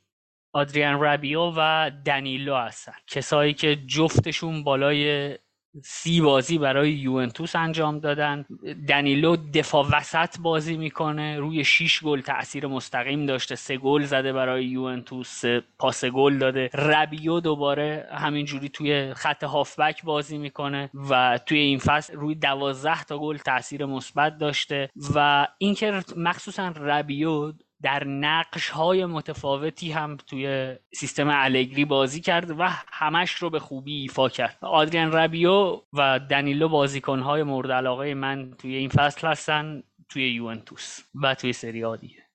آدریان رابیو و دنیلو هستن. کسایی که جفتشون بالای سی بازی برای یوونتوس انجام دادن. دنیلو دفاع وسط بازی می‌کنه. روی 6 گل تاثیر مستقیم داشته. سه گل زده برای یوونتوس. پاس گل داده. ربیو دوباره همینجوری توی خط هافبک بازی می‌کنه و توی این فصل روی 12 تا گل تاثیر مثبت داشته. و اینکه مخصوصا ربیو در نقش های متفاوتی هم توی سیستم الگری بازی کرد و همش رو به خوبی ایفا کرد. آدریان ربیو و دنیلو بازیکن های مورد علاقه من توی این فصل هستن توی یوونتوس و توی سری دیگه.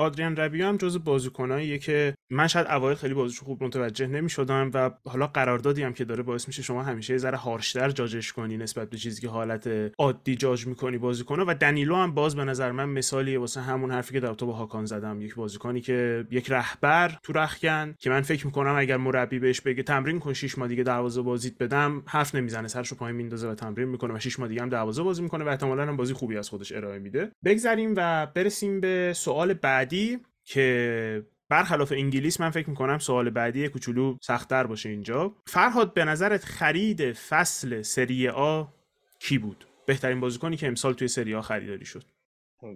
آدریان ربیو هم جز بازیکناییه که من شاید اوایل خیلی بازیش خوب متوجه نمی‌شدم و حالا قراردادی هم که داره باعث میشه شما همیشه ذره هارشتر جاجش کنی نسبت به چیزی که حالت عادی جاج می‌کنی بازیکنه و دنیلو هم باز به نظر من مثالیه واسه همون حرفی که در تو با هاکان زدم. یک بازیکنی که یک رهبر تو رخکن که من فکر می‌کنم اگر مربی بهش بگه تمرین کن 6 ماه دیگه دروازه بازیت بدم حرف نمی‌زنه. سرشو پایین میندازه و تمرین می‌کنه و 6 ماه دیگه هم دروازه بازی می‌کنه و احتمالاً هم بازی خوبی از خودش ارائه میده. بگذریم و برسیم به سوال بعدی که برخلاف انگلیس من فکر می‌کنم سوال بعدی کوچولو سختتر باشه اینجا. فرهاد به نظرت خرید فصل سری آ کی بود؟ بهترین بازیکنی که امسال توی سری آ خریداری شد.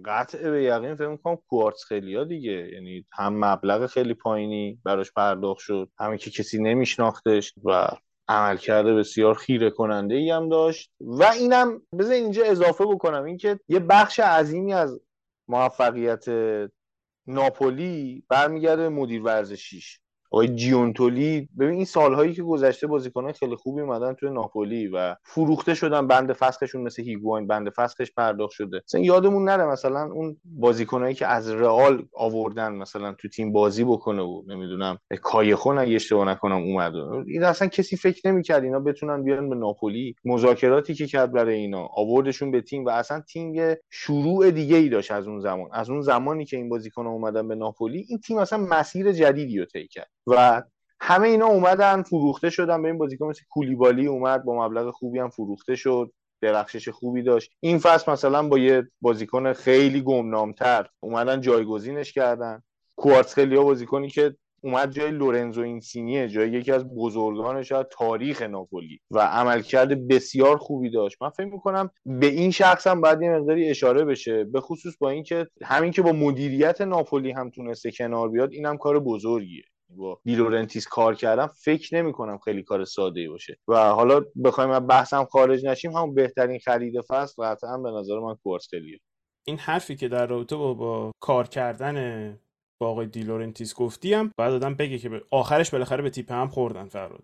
قطع به یقین فکر می‌کنم کوارتز خیلی ها دیگه. یعنی هم مبلغ خیلی پایینی براش پرداخت شد همین که کسی نمیشناختش و عملکرد بسیار خیره کننده ای هم داشت. و اینم بذار اینجا اضافه بکنم اینکه یه بخش عظیمی از موفقیت ناپولی برمیگرده مدیر ورزشیش. آقای جیونتولی ببین این سالهایی که گذشته بازیکنان خیلی خوبی اومدن توی ناپولی و فروخته شدن بند فسخشون مثل هیگواین بند فسخش پرداخت شده. مثلا یادمون نره مثلا اون بازیکنایی که از رئال آوردن مثلا تو تیم بازی بکنه و نمی‌دونم کایخون اگه اشتباه نکنم اومد. این اصلا کسی فکر نمی‌کرد اینا بتونن بیان به ناپولی. مذاکراتی که کرد برای اینا آوردشون به تیم و اصلا تیم شروع دیگه ای داشت از اون زمان. از اون زمانی که این بازیکن اومدن به ناپولی این تیم اصلا مسیر جدیدی رو طی کرد. و همه اینا اومدن فروخته شدن. به این بازیکن مثل کولیبالی اومد با مبلغ خوبی هم فروخته شد درخشش خوبی داشت. این فصل مثلا با یه بازیکن خیلی گمنامتر اومدن جایگزینش کردن. کوارتسخلیا بازیکنی که اومد جای لورنزو اینسینیه جای یکی از بزرگان شاید تاریخ ناپولی. و عملکرد بسیار خوبی داشت. من فکر می‌کنم به این شخص هم باید یه مقداری اشاره بشه. به خصوص با اینکه همین که با مدیریت ناپولی هم تونسته کنار بیاد اینم کار بزرگیه. با دیلورنتیس کار کردن فکر نمی کنم خیلی کار ساده ای باشه. و حالا بخوایم از بحثم خارج نشیم همون بهترین خرید فصل قطعا به نظر من کوارتسخلیاست این حرفی که در رابطه با, با کار کردن با آقای دیلورنتیس گفتیم بعد آدم بگه که آخرش بالاخره به تیپ هم خوردن فرهاد.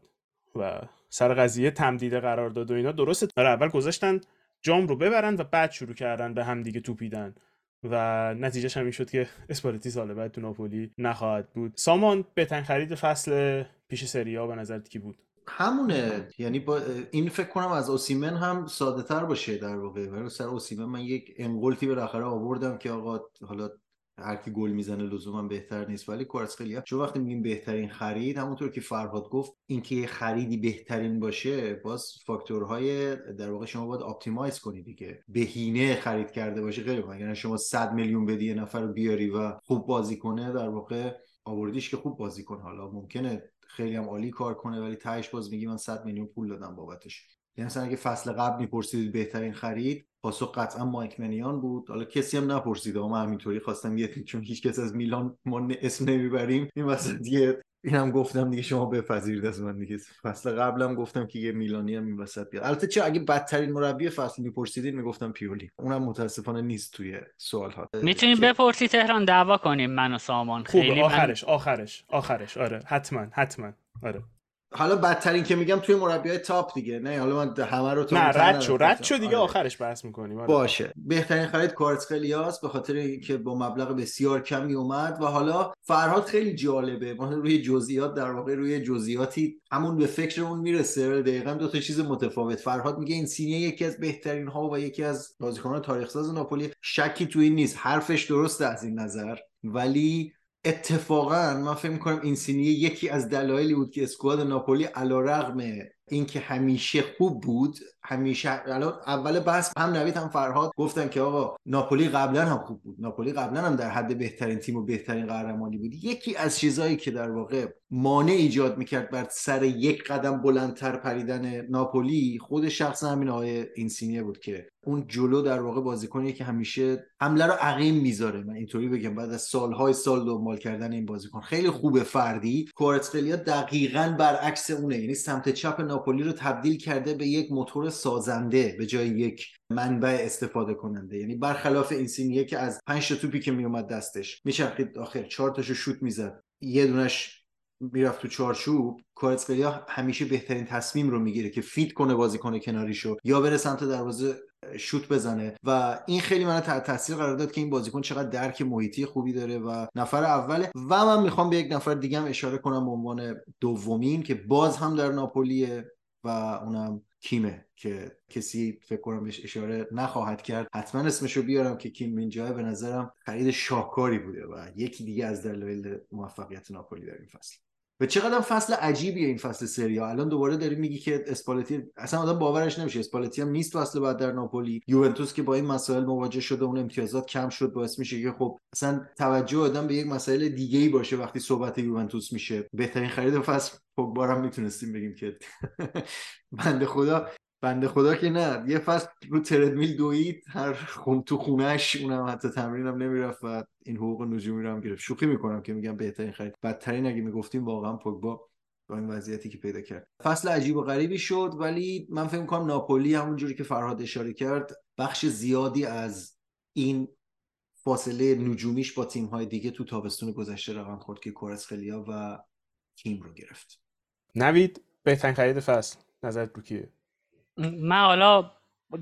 و سر قضیه تمدید قرار داد و اینا درسته. اول گذاشتن جام رو ببرن و بعد شروع کردن به هم دیگه توپیدن. و نتیجهش هم این شد که اسپالتی سال بعد تو ناپولی نخواهد بود. سامان بهترین خرید فصل پیش سری آ به نظرت کی بود؟ همونه. یعنی با این فکر کنم از اوسیمن هم ساده تر باشه در واقع. ولی سر اوسیمن من یک انقلتی بالاخره آوردم که آقا حالا هر کی گل می‌زنه لزوما بهتر نیست. ولی کوارتسخلیا چون وقتی میگیم بهترین خرید همونطور که فرهاد گفت اینکه خریدی بهترین باشه باز فاکتورهای در واقع شما باید optimize کنی دیگه. بهینه خرید کرده باشه خوبه یعنی شما 100 میلیون بدی یه نفر رو بیاری و خوب بازی کنه در واقع آوردیش که خوب بازی کنه. حالا ممکنه خیلی هم عالی کار کنه ولی تهش باز میگی من 100 میلیون پول دادم بابتش. یعنی مثلا اگه فصل قبل می‌پرسید بهترین خرید پاسخ قطعا مایک منیان بود. حالا کسی هم نپرسید. اما همینطوری خواستم یه چون هیچ کس از میلان ما اسم نمی‌بریم. این وسط یه اینم گفتم دیگه شما بپذیرید از من دیگه. فصل قبلم گفتم که یه میلانی هم این وسط بیاد. البته چه اگه بدترین مربی فصل میپرسیدین می‌گفتم پیولی. اونم متاسفانه نیست توی سوال ها می‌تونیم بپرسی تهران؟ دعوا کنیم من و سامان. خیلی آخرش آخرش آخرش. آره حتما حتما. آره. حالا بدترین که میگم توی مربیای تاپ دیگه نه؟ حالا من همه رو نه رد شو رد شو دیگه آره. آخرش بحث می‌کنیم آره. باشه. بهترین خرید کارتسخلیاس به خاطر اینکه با مبلغ بسیار کمی اومد و حالا فرهاد خیلی جالبه. ما روی جزئیات در واقع روی جزئیاتی همون به فکرمون می‌رسه. دقیقا دو تا چیز متفاوت. فرهاد میگه این سینیه یکی از بهترین ها و یکی از بازیکنان تاریخ ساز ناپولی. شکی توی این نیست. حرفش درسته از این نظر. ولی اتفاقا من فکر می‌کنم این سینیه یکی از دلایلی بود که اسکواد ناپولی علا اینکه همیشه خوب بود همیشه. اول بحث هم نوید هم فرهاد گفتن که آقا ناپولی قبلا هم خوب بود. ناپولی قبلا هم در حد بهترین تیم و بهترین قهرمانی بود. یکی از چیزهایی که در واقع مانع ایجاد می‌کرد بر سر یک قدم بلندتر پریدن ناپولی خود شخص همین آقای اینسینیه بود که اون جلو در واقع بازیکنی که همیشه حمله رو عقیم می‌ذاره. من اینطوری بگم بعد از سالهای سال دنبال کردن این بازیکن. خیلی خوبه فردی. کورتسخلیا دقیقا برعکس اونه. یعنی سمت چپ ناپولی رو تبدیل کرده به یک موتور سازنده به جای یک منبع استفاده کننده. یعنی برخلاف اینسینیه که از پنج تا توپی که میومد دستش میچرخید آخر چهار تاشو شوت می‌زد. یه دونش می‌رفت تو چارچوب کارتسکلیا همیشه بهترین تصمیم رو می‌گیره که فیت کنه بازیکن کناریشو یا بره سمت دروازه شوت بزنه. و این خیلی من تحت تاثیر قرار داد که این بازیکن چقدر درک محیطی خوبی داره و نفر اوله. و من می‌خوام به یک نفر دیگه هم اشاره کنم به عنوان دومین که باز هم در ناپولیه و اونم کیمه که کسی فکر کنم بهش اشاره نخواهد کرد. حتما اسمشو بیارم که کیم اینجا به نظرم خرید شاهکاری بوده و یکی دیگه از دلایل موفقیت ناپولی در این فصل. و چقدر فصل عجیبیه این فصل سریا الان دوباره داری میگی که اسپالتی اصلا آدم باورش نمیشه. اسپالتی هم نیست فصل بعد در ناپولی. یوونتوس که با این مسائل مواجه شده اون امتیازات کم شد باعث میشه که خب اصلا توجه آدم به یک مسائل دیگه ای باشه وقتی صحبت یوونتوس میشه. بهترین خرید فصل بارم می‌تونستیم بگیم که بنده خدا بنده خدا که نه. یه فصل رو تردمیل دوید هر خون تو خونش اونم حتی تمرینم نمی‌رفت و این حقوق نجومی رو هم گرفت. شوخی می‌کنم که میگم بهترین خرید. بدترین اگه می‌گفتیم واقعا پوگبا با این وضعیتی که پیدا کرد. فصل عجیب و غریبی شد ولی من فکر کنم ناپولی همونجوری که فرهاد اشاره کرد بخش زیادی از این فاصله نجومیش با تیم های دیگه تو تابستون گذشته رقم خورد که کورسخلیا و تیم رو گرفت. نوید بهترین خرید فصل. نظرت رو کیه؟ من حالا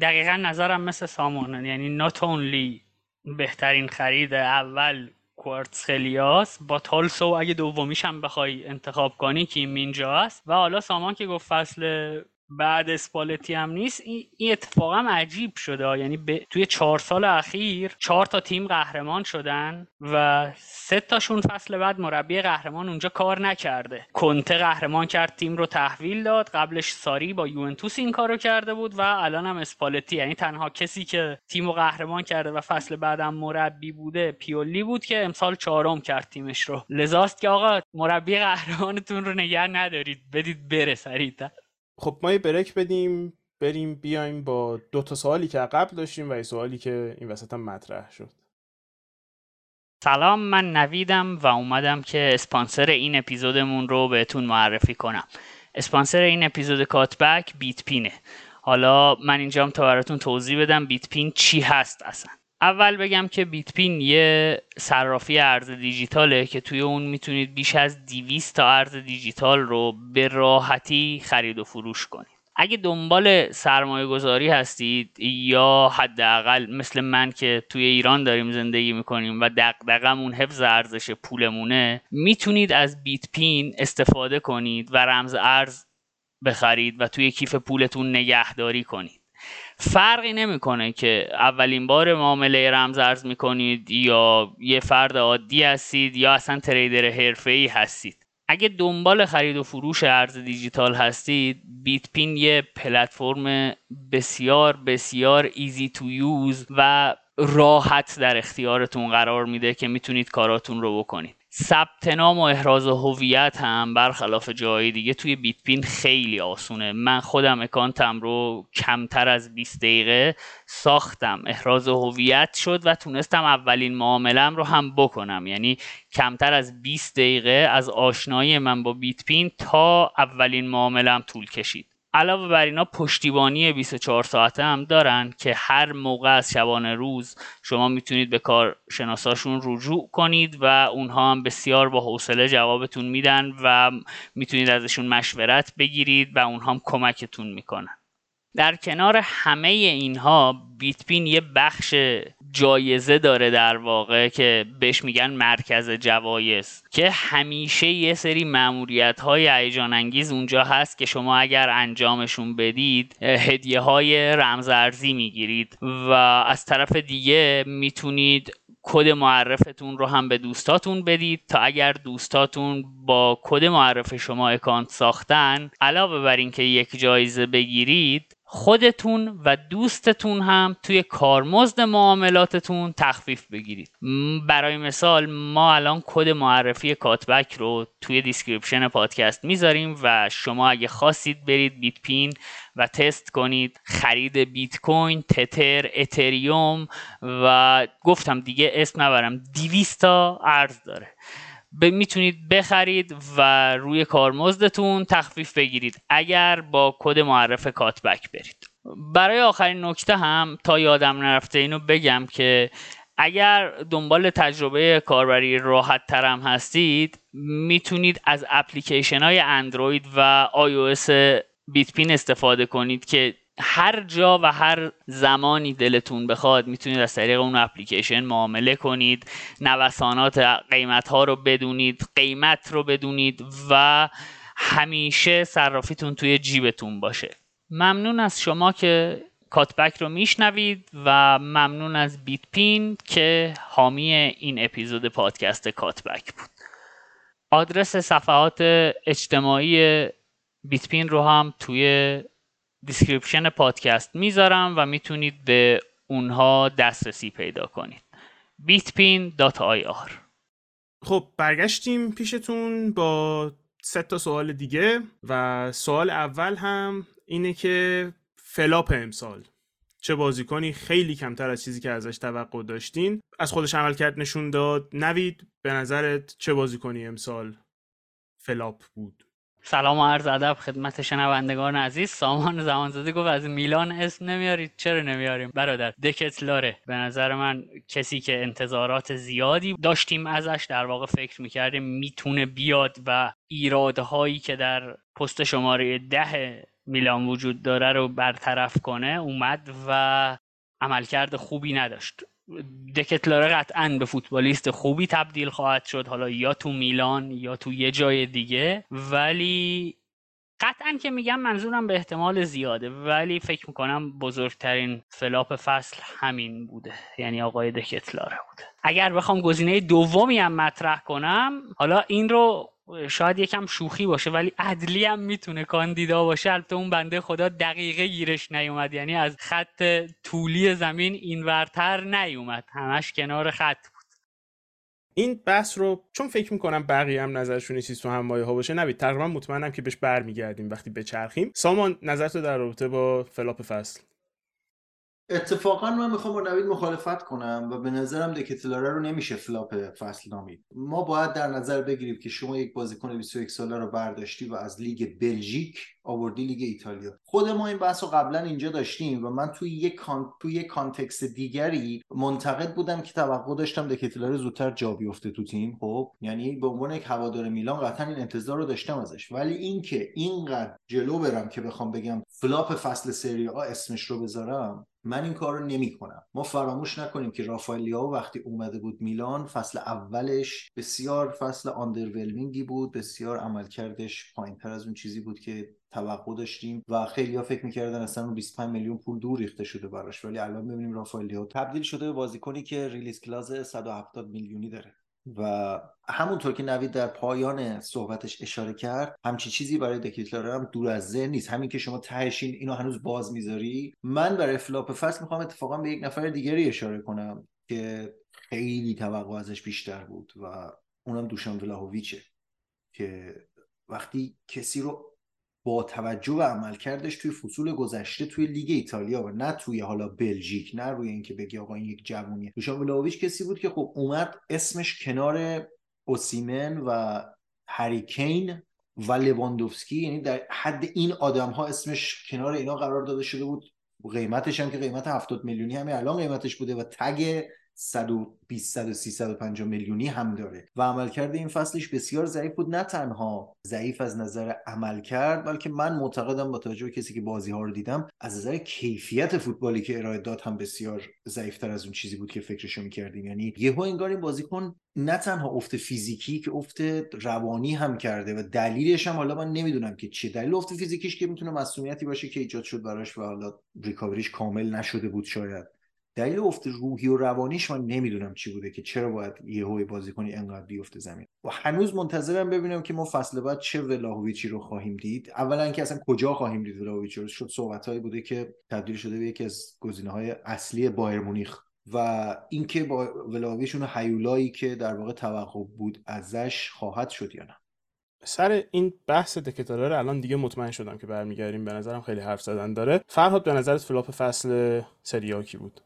دقیقا نظرم مثل سامان یعنی نات اونلی بهترین خرید اول کوارتز خلیاس با تالسو اگه دومیش هم بخوای انتخاب کنی که اینجا است و حالا سامان که گفت فصل بعد اسپالتی هم نیست این اتفاق هم عجیب شده. یعنی توی چهار سال اخیر چهار تا تیم قهرمان شدن و سه تاشون فصل بعد مربی قهرمان اونجا کار نکرده. کنته قهرمان کرد تیم رو تحویل داد. قبلش ساری با یوونتوس این کارو کرده بود و الان هم اسپالتی. یعنی تنها کسی که تیم رو قهرمان کرده و فصل بعدم مربی بوده پیولی بود که امسال چهارم کرد تیمش رو. لذاست که آقا مربی قهرمانتون رو نگه ندارید. بدید بره سریعتر. خب ما یه بریک بدیم بریم بیایم با دو تا سوالی که قبل داشتیم و یه سوالی که این وسط هم مطرح شد. سلام من نویدم و اومدم که اسپانسر این اپیزودمون رو بهتون معرفی کنم. اسپانسر این اپیزود کاتبک بیت پینه حالا من اینجام تا براتون توضیح بدم بیت پین چی هست اصلا. اول بگم که بیت پین یه صرافی ارز دیجیتاله که توی اون می‌تونید بیش از 200 تا ارز دیجیتال رو به راحتی خرید و فروش کنید. اگه دنبال سرمایه گذاری هستید یا حداقل مثل من که توی ایران داریم زندگی می‌کنیم و دقدقمون حفظ ارزش پولمونه می‌تونید از بیت پین استفاده کنید و رمز ارز بخرید و توی کیف پولتون نگهداری کنید. فرقی نمی‌کنه که اولین بار معامله رمز ارز می‌کنید یا یه فرد عادی هستید یا اصلا تریدر ای هستید. اگه دنبال خرید و فروش ارز دیجیتال هستید بیت پین یه پلتفرم بسیار بسیار ایزی تو یوز و راحت در اختیارتون قرار میده که می‌تونید کاراتون رو بکنید. ثبت نام و احراز هویت هم برخلاف جای دیگه توی بیت پین خیلی آسونه. من خودم اکانتم رو کمتر از 20 دقیقه ساختم. احراز هویت شد و تونستم اولین معاملم رو هم بکنم. یعنی کمتر از 20 دقیقه از آشنایی من با بیت پین تا اولین معاملم طول کشید. علاوه بر اینا پشتیبانی 24 ساعته هم دارن که هر موقع از شبانه روز شما می‌تونید به کارشناساشون رجوع کنید و اونها هم بسیار با حوصله جوابتون میدن و می‌تونید ازشون مشورت بگیرید و اونها هم کمکتون می‌کنن. در کنار همه اینها بیتپین یه بخش جایزه داره در واقع که بهش میگن مرکز جوایز که همیشه یه سری معمولیت های هیجان انگیز اونجا هست که شما اگر انجامشون بدید هدیه های رمزارزی می‌گیرید و از طرف دیگه می‌تونید کد معرفتون رو هم به دوستاتون بدید تا اگر دوستاتون با کد معرف شما اکانت ساختن علاوه بر اینکه یک جایزه بگیرید خودتون و دوستتون هم توی کارمزد معاملاتتون تخفیف بگیرید. برای مثال ما الان کد معرفی کاتبک رو توی description پادکست می‌ذاریم و شما اگه خواستید برید بیت پین و تست کنید خرید بیت کوین تتر اتریوم و گفتم دیگه اسم نبرم 200 تا ارز داره. ب... می‌تونید بخرید و روی کارمزدتون تخفیف بگیرید اگر با کد معرف کاتبک برید. برای آخرین نکته هم تا یادم نرفته اینو بگم که اگر دنبال تجربه کاربری راحت ترم هستید می‌تونید از اپلیکیشن های اندروید و اس بیتپین استفاده کنید که هر جا و هر زمانی دلتون بخواد می‌تونید از طریق اون اپلیکیشن معامله کنید نوسانات قیمت ها رو بدونید قیمت رو بدونید و همیشه صرافیتون توی جیبتون باشه. ممنون از شما که کاتبک رو میشنوید و ممنون از بیت پین که حامی این اپیزود پادکست کاتبک بود. آدرس صفحات اجتماعی بیت پین رو هم توی description پادکست می‌ذارم و می‌تونید به اونها دسترسی پیدا کنید. bitpin.ir خب برگشتیم پیشتون با سه تا سوال دیگه و سوال اول هم اینه که flop امسال چه بازیکنی خیلی کمتر از چیزی که ازش توقع داشتین از خودش عمل کرد نشون داد. نوید به نظرت چه بازیکنی امسال flop بود؟ سلام و عرض ادب خدمت شنوندگان عزیز. سامان زمانزاده گفت از میلان اسم نمیارید. چرا نمیاریم؟ برادر دکتلاره به نظر من کسی که انتظارات زیادی داشتیم ازش در واقع فکر می‌کردیم می‌تونه بیاد و ایرادهایی که در پست شماره ده میلان وجود داره رو برطرف کنه اومد و عملکرد خوبی نداشت. دکتلاره قطعا به فوتبالیست خوبی تبدیل خواهد شد. حالا یا تو میلان یا تو یه جای دیگه. ولی قطعا که میگم منظورم به احتمال زیاده. ولی فکر می‌کنم بزرگترین flop فصل همین بوده. یعنی آقای دکتلاره بوده. اگر بخوام گزینه دومی هم مطرح کنم حالا این رو شاید یکم شوخی باشه ولی عدلی هم می‌تونه کاندیدا باشه. البته اون بنده خدا دقیقه گیرش نیومد. یعنی از خط طولی زمین اینورتر نیومد. همش کنار خط بود. این بحث رو چون فکر می‌کنم بقیه هم نظرشون یه تو همین مایه ها باشه نوید تقریبا مطمئنم که بهش برمیگردیم وقتی بچرخیم. سامان نظر تو در رابطه با flop فصل. اتفاقا من می‌خوام با نوید مخالفت کنم و به نظرم دکتلاره رو نمیشه flop فصل نامید. ما باید در نظر بگیریم که شما یک بازیکن 21 ساله رو برداشتی و از لیگ بلژیک آوردی لیگ ایتالیا. خود ما این بحث رو قبلا اینجا داشتیم و من توی یک کان... توی یک context دیگری منتقد بودم که توقع داشتم دکتلاره زودتر جا بیفته تو تیم. خب یعنی به عنوان یک هوادار میلان قطعا این انتظار رو داشتم ازش. ولی اینکه اینقدر جلو برم که بخوام بگم flop فصل سری آ اسمش رو بذارم من این کار رو نمی کنم ما فراموش نکنیم که رافائل لیائو وقتی اومده بود میلان فصل اولش بسیار فصل underwhelming ی بود بسیار عملکردش پایین تر از اون چیزی بود که توقع داشتیم و خیلی ها فکر می‌کردن اصلا اون 25 میلیون پول دور ریخته شده براش. ولی الان ببینیم رافائل لیائو تبدیل شده به بازیکنی که release clause 170 میلیونی داره. و همونطور که نوید در پایان صحبتش اشاره کرد همچی چیزی برای دکتلاره هم دور از ذهن نیست. همین که شما ته‌ش اینو هنوز باز می‌ذاری. من برای flop فصل می‌خوام اتفاقا به یک نفر دیگری اشاره کنم که خیلی توقع ازش بیشتر بود و اونم دوشان ولاهویچه که وقتی کسی رو با توجه و عملکردش توی فصول گذشته توی لیگ ایتالیا و نه توی حالا بلژیک نه روی اینکه بگی آقا این یک جوونیه. دوشان ولاویچ کسی بود که خب اومد اسمش کنار اوسیمن و هریکین و لواندوفسکی یعنی در حد این آدم ها اسمش کنار اینا قرار داده شده بود. قیمتش هم که قیمت 70 میلیونی همین الان قیمتش بوده و تگ 120 130 150 میلیونی هم داره. و عملکرد این فصلش بسیار ضعیف بود. نه تنها ضعیف از نظر عمل کرد بلکه من معتقدم با توجه به کسی که بازی ها رو دیدم از نظر کیفیت فوتبالی که ارائه داد هم بسیار ضعیفتر از اون چیزی بود که فکرشو می‌کردیم. یعنی یهو انگار این بازیکن نه تنها افت فیزیکی که افت روانی هم کرده و دلیلش هم حالا من نمی‌دونم که چیه. دلیل افت فیزیکیش که می‌تونه مسئولیتی باشه که ایجاد شد براش و حالا recovery ش کامل نشده بود شاید. دلیل افت روحی و روانیش من نمی‌دونم چی بوده که چرا باید یه بازیکنی انقدر بیفته زمین. و هنوز منتظرم ببینم که ما فصل بعد چه ولاهویچی رو خواهیم دید. اولا که اصلا کجا خواهیم دید ولاهویچی رو؟ صحبتهایی بوده که تبدیل شده به یکی از گزینه های اصلی بایر مونیخ. و اینکه با ولاهویچ اون هیولایی که در واقع توقع بود ازش خواهد شد یا نه. سر این بحث دکتلاره الان دیگه مطمئن شدم که برمیگردیم. به نظرم خیلی حرف زدن داره. فرهاد به نظرت flop فصل سری آ کی بود؟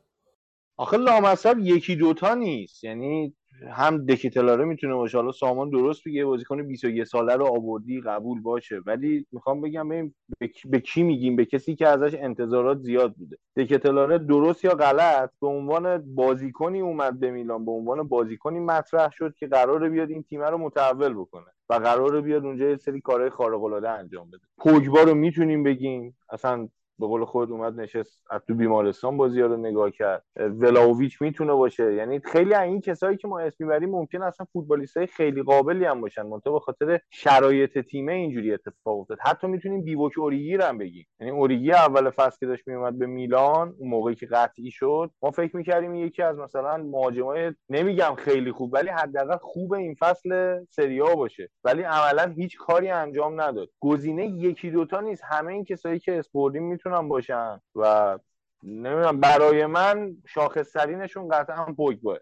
آخه لامصب یکی دوتا نیست. یعنی هم دکیتلاره می‌تونه باشه. حالا سامان درست بگه بازیکن 21 ساله رو آوردی قبول باشه. ولی می‌خوام بگم ببین به کی میگیم؟ به کسی که ازش انتظارات زیاد بوده. دکیتلاره درست یا غلط به عنوان بازیکنی اومد به میلان به عنوان بازیکنی مطرح شد که قراره بیاد این تیم رو متحول بکنه و قراره بیاد اونجا یه سری کارهای خارق العاده انجام بده. پوگبا رو می‌تونیم بگیم. اصلا به قول خود اومد نشست از تو بیمارستان بازی رو نگاه کرد. ولاویچ می‌تونه باشه. یعنی خیلی این کسایی که ما اسم می‌بریم ممکن اصلا فوتبالیست های خیلی قابلی هم باشن. منتها به خاطر شرایط تیمه اینجوری اتفاق افتاد. حتی می‌تونیم بیوک اوریگی هم بگیم. یعنی اوریگی اول فصل که داشت میومد به میلان اون موقعی که قطعی شد ما فکر می‌کردیم یکی از مثلا مهاجمای نمیگم خیلی خوب ولی حداقل خوب این فصل سریا باشه. ولی عملا هیچ کاری انجام نداد. گزینه یکی دوتا نیست. همه این کسایی که اسپوردیم می‌تونن باشن و نمی‌دونم برای من شاخصترینشون قطعا پوگبا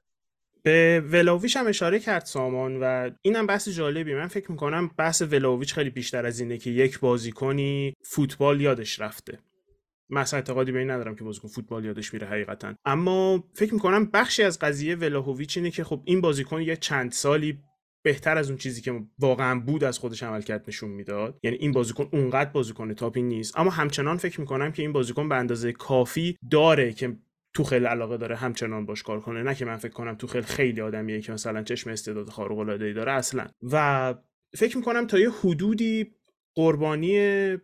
به ولاویچ هم اشاره کرد سامان و اینم بحث جالبی. من فکر می‌کنم بحث ولاویچ خیلی بیشتر از اینه که یک بازیکنی فوتبال یادش رفته. مثلا اعتقادی به این ندارم که بازیکن فوتبال یادش میره حقیقتا. اما فکر می‌کنم بخشی از قضیه ولاهویچ اینه که خب این بازیکن یه چند سالی بهتر از اون چیزی که واقعا بود از خودش عملکرد نشون می‌داد. یعنی این بازیکن اونقدر بازیکن تاپی نیست. اما همچنان فکر می‌کنم که این بازیکن به اندازه کافی داره که تو خیلی علاقه داره همچنان باش کار کنه. نه که من فکر کنم تو خیلی خیلی آدمیه که مثلا چشم استعداد خارق العاده ای داره اصلا. و فکر می‌کنم تا یه حدودی قربانی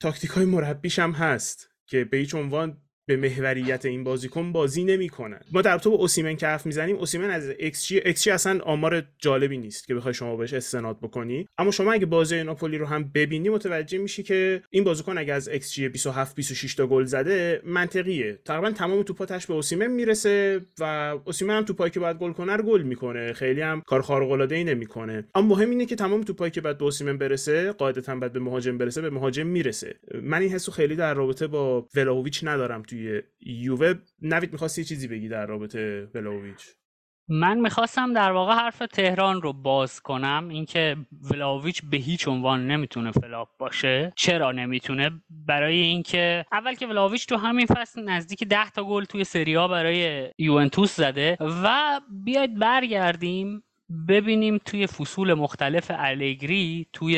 تاکتیک های مربیش هم هست که به هیچ عنوان به محوریت این بازیکن بازی نمی‌کنن. ما در تو با اوسیمن که حرف می‌زنیم اوسیمن از ایکس جی اصلا آمار جالبی نیست که بخوای شما بهش استناد بکنی. اما شما اگه بازی ناپولی رو هم ببینی متوجه میشی که این بازیکن اگه از ایکس جی 27 26 تا گل زده منطقیه. تقریبا تمام توپاتش به اوسیمن می‌رسه و اوسیمن هم توپایی که باید گل کنه رو گل می‌کنه. خیلی هم کار خارق العاده ای نمی‌کنه. اما مهم اینه که تمام توپایی که باید به اوسیمن برسه قاعدتا باید به مهاجم برسه به مهاجم می‌رسه. من این حسو خیلی در رابطه با ولاویچ ندارم توی یووه نوید می‌خواستی چیزی بگی در رابطه ولاویچ؟ من می‌خواستم در واقع حرف تهران رو باز کنم. اینکه ولاویچ به هیچ عنوان نمی‌تونه flop باشه. چرا نمی‌تونه؟ برای اینکه اول که ولاویچ تو همین فصل نزدیک 10 تا گل توی سریا برای یوونتوس زده و بیاید برگردیم ببینیم توی فصول مختلف الگری توی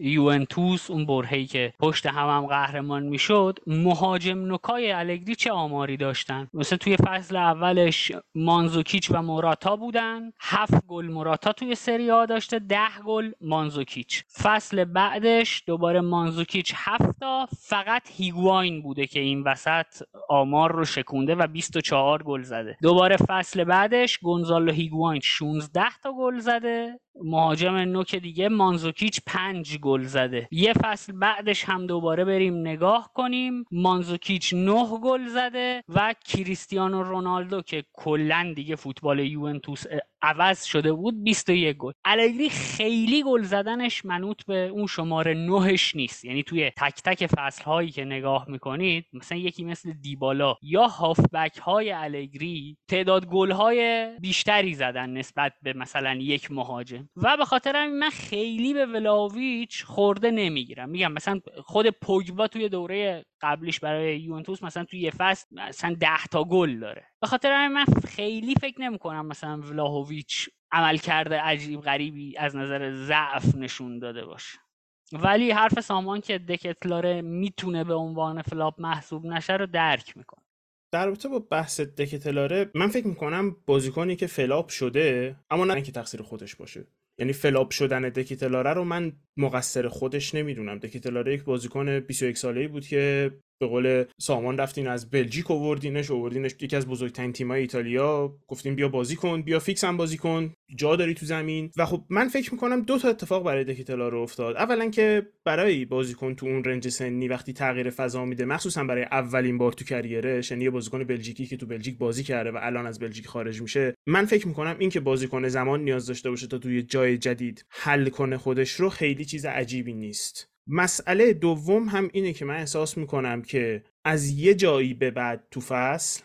یوونتوس اون برهی که پشت هم هم قهرمان می‌شد مهاجم نکای الگری چه آماری داشتن؟ مثل توی فصل اولش مانزوکیچ و موراتا بودن هفت گل موراتا توی سری ها داشته ده گل مانزوکیچ. فصل بعدش دوباره مانزوکیچ هفتا فقط هیگواین بوده که این وسط آمار رو شکونده و 24 گل زده. دوباره فصل بعدش گونزالو هیگواین 16 گل زده. مهاجم نوک دیگه مانزوکیچ پنج گل زده. یه فصل بعدش هم دوباره بریم نگاه کنیم. مانزوکیچ نه گل زده و کریستیانو رونالدو که کلا دیگه فوتبال یوونتوس عوض شده بود 21 گل. الگری خیلی گل زدنش منوط به اون شماره نهش نیست. یعنی توی تک تک فصل هایی که نگاه می‌کنید مثلا یکی مثل دیبالا یا هافبک های الگری تعداد گل های بیشتری زدن نسبت به مثلا یک مهاجم. و به خاطر من خیلی به ولاویچ خورده نمی‌گیرم. میگم مثلا خود پوگبا توی دوره قبلیش برای یوونتوس مثلا توی یه فصل مثلا 10 تا گل داره. به خاطر من خیلی فکر نمی‌کنم مثلا ولاهویچ عملکرد عجیب غریبی از نظر ضعف نشون داده باشه. ولی حرف سامان که دکتلاره می‌تونه به عنوان flop محسوب نشه رو درک می‌کنم. در رابطه با بحث دکتلاره من فکر می‌کنم بازیکنی که flop شده اما نه اینکه تقصیر خودش باشه. یعنی flop شدن دکیتلاره رو من مقصر خودش نمی‌دونم. دکیتلاره یک بازیکن 21 ساله‌ای بود که به قول سامان رفتین از بلژیک آوردینش آوردینش یکی از بزرگترین تیم‌های ایتالیا. گفتیم بیا بازی کن بیا فیکس هم بازی کن. جا داری تو زمین. و خب من فکر می‌کنم دو تا اتفاق برای دکیتلا رو افتاد. اولا که برای بازیکن تو اون رنج سنی وقتی تغییر فضا میده مخصوصا برای اولین بار تو کریرش یعنی بازیکن بلژیکی که تو بلژیک بازی کرده و الان از بلژیک خارج میشه من فکر می‌کنم این که بازیکن زمان نیاز داشته باشه تا توی جای جدید حل کنه خودش رو خیلی چیز عجیبی نیست. مسئله دوم هم اینه که من احساس می‌کنم که از یه جایی به بعد تو فصل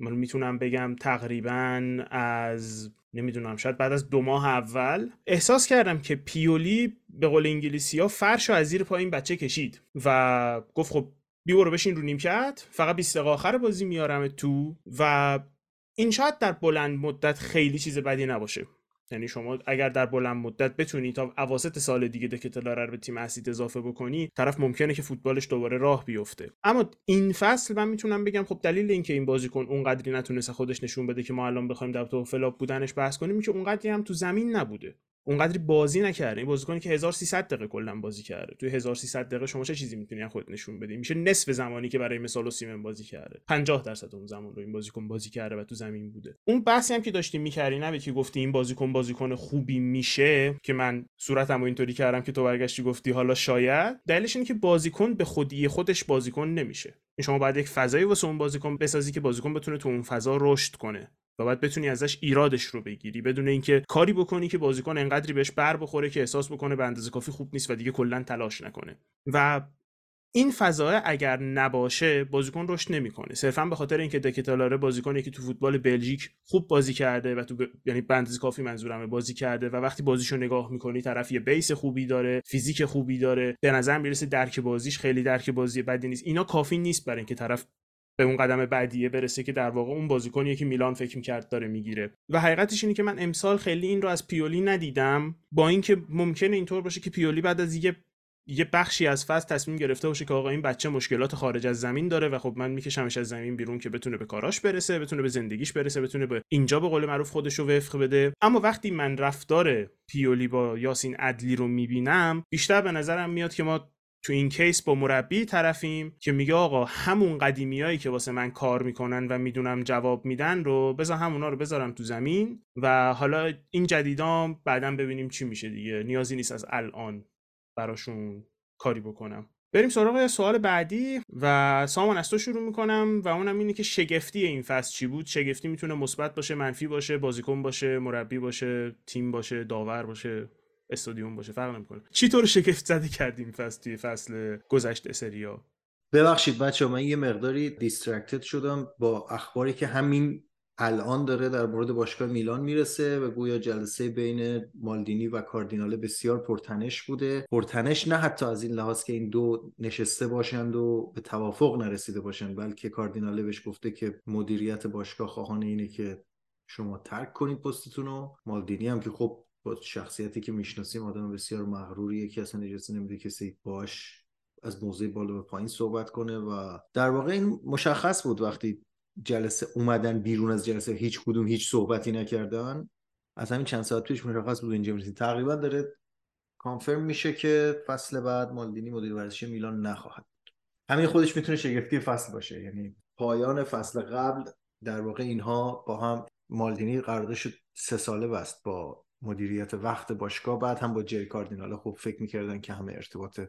من می‌تونم بگم تقریبا از نمی‌دونم شاید بعد از دو ماه اول احساس کردم که پیولی به قول انگلیسی ها فرش از زیر پای این بچه کشید و گفت خب بی برو بشین رو نیمکت فقط 20 دقیقه آخر بازی میارم تو و این شاید در بلند مدت خیلی چیز بدی نباشه. یعنی شما اگر در بلند مدت بتونی تا اواسط سال دیگه دکتلاره رو به تیم اصلیت اضافه بکنی طرف ممکنه که فوتبالش دوباره راه بیفته. اما این فصل من می‌تونم بگم خب دلیل اینکه این بازیکن اونقدری نتونسته خودش نشون بده که ما الان بخوایم در تو flop بودنش بحث کنیم که اونقدری هم تو زمین نبوده. اونقدری بازی نکرده. این بازیکنی که 1300 دقیقه کلا بازی کرده. توی 1300 دقیقه شما چه چیزی می‌تونی خود نشون بدی؟ میشه نصف زمانی که برای مثال سیمن بازی کرده. 50 درصد اون زمان رو این بازیکن بازی کرده و تو زمین بوده. اون بحثی هم که داشتیم می‌کردی نه که گفتی این بازیکن بازیکن خوبی میشه که من صورتمو اینطوری کردم که تو برگشتی گفتی حالا شاید. دلیلش اینه که بازیکن به خودی خودش بازیکن نمیشه. شما باید یک فضایی واسه اون بازیکن بسازی که بازیکن بتونه تو اون فضا رشد کنه. و باید بتونی ازش ایرادش رو بگیری بدون اینکه کاری بکنی که بازیکن انقدری بهش بر بخوره که احساس بکنه به اندازه کافی خوب نیست و دیگه کلا تلاش نکنه. و این فضا اگر نباشه بازیکن رشد نمی‌کنه. صرفا به خاطر اینکه دکتالاره بازیکنی که تو فوتبال بلژیک خوب بازی کرده و تو ب... یعنی بندز کافی منظورمه بازی کرده و وقتی بازیشو نگاه می‌کنی طرف یه بیس خوبی داره فیزیک خوبی داره به نظر می‌رسه درک بازیش خیلی درک بازی بدی نیست. اینا کافی نیست برای اینکه طرف به اون قدم بعدیه برسه که در واقع اون بازیکنیه که میلان فکر می‌کرد داره می‌گیره. و حقیقتش اینه که من امسال خیلی این رو از پیولی ندیدم با اینکه ممکنه اینطور باشه که پیولی بعد از یه یه بخشی از فصل تصمیم گرفته باشه که آقا این بچه مشکلات خارج از زمین داره و خب من میکشمش از زمین بیرون که بتونه به کاراش برسه بتونه به زندگیش برسه بتونه به اینجا به قول معروف خودش رو وفق بده. اما وقتی من رفتار پیولی با یاسین عدلی رو می‌بینم بیشتر به نظرم میاد که ما تو این کیس با مربی طرفیم که میگه آقا همون قدیمیایی که واسه من کار می‌کنن و می‌دونم جواب میدن رو بذار همونا رو بذارم تو زمین و حالا این جدیدام بعدا ببینیم چی میشه دیگه. نیازی نیست از الان براشون کاری بکنم. بریم سراغ سوال بعدی و سامان از تو شروع می‌کنم و اونم اینه که شگفتی این فصل چی بود؟ شگفتی می‌تونه مثبت باشه منفی باشه بازیکن باشه مربی باشه تیم باشه داور باشه. استادیوم باشه فرق نمی‌کنه. چی طور شگفت زده کردیم فصل توی فصل گذشته سریا ببخشید بچه من یه مقداری دیسترکتد شدم با اخباری که همین الان داره در مورد باشگاه میلان می‌رسه و گویا جلسه بین مالدینی و کاردیناله بسیار پرتنش بوده. پرتنش نه حتی از این لحاظ که این دو نشسته باشند و به توافق نرسیده باشند بلکه کاردیناله بهش گفته که مدیریت باشگاه خواهان اینه که شما ترک کنید پستتون رو. مالدینی هم که خب با شخصیتی که می‌شناسیم آدم بسیار مغروری که اصلا اجازه نمیده کسی باش از موضوع بالا به پایین صحبت کنه و در واقع این مشخص بود وقتی جلسه اومدن بیرون از جلسه هیچ کدوم هیچ صحبتی نکردن. از همین چند ساعت پیش مشخص بود اینجا می‌رسید تقریبا داره کانفرم میشه که فصل بعد مالدینی مدیر ورزشی میلان نخواهد همین خودش می‌تونه شگفتی فصل باشه. یعنی پایان فصل قبل در واقع اینها با هم مالدینی قراردادش سه ساله بست با مدیریت وقت باشگاه بعد هم با جری کاردینال خوب فکر می‌کردن که همه ارتباط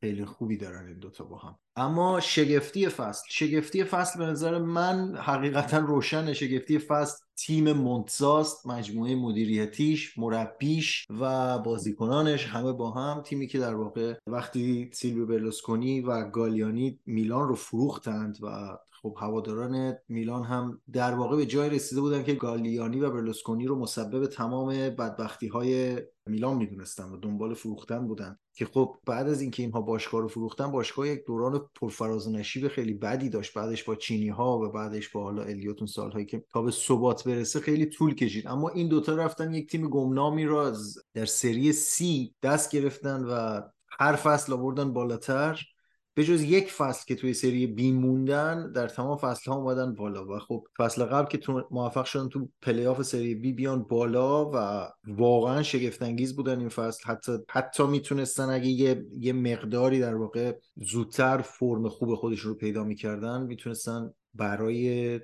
خیلی خوبی دارن این دوتا با هم. اما شگفتی فصل. شگفتی فصل به نظر من حقیقتا روشن شگفتی فصل تیم منتزاست مجموعه مدیریتیش مربیش و بازیکنانش همه با هم. تیمی که در واقع وقتی سیلوی برلوسکونی و گالیانی میلان رو فروختند و خب هواداران میلان هم در واقع به جای رسیده بودن که گالیانی و برلوسکونی رو مسبب تمام بدبختی های میلان می‌دونستن و دنبال فروختن بودن که خب بعد از اینکه اینها باشگاه رو فروختن باشگاه یک دوران پرفراز و نشیب خیلی بدی داشت. بعدش با چینی ها و بعدش با حالا الیوتون سالهایی که تا به ثبات برسه خیلی طول کشید. اما این دوتا رفتن یک تیم گمنامی رو از در سری سی دست گرفتن و هر فصل آوردن بالاتر. به جز یک فصل که توی سری بی موندن در تمام فصل ها اومدن بالا و خب فصل قبل که تو موفق شدن تو پلی آف سری بی بیان بالا و واقعا شگفت انگیز بودن این فصل. حتی حتی می‌تونستن اگه یه, یه مقداری در واقع زودتر فرم خوب خودشون رو پیدا می‌کردن می‌تونستن برای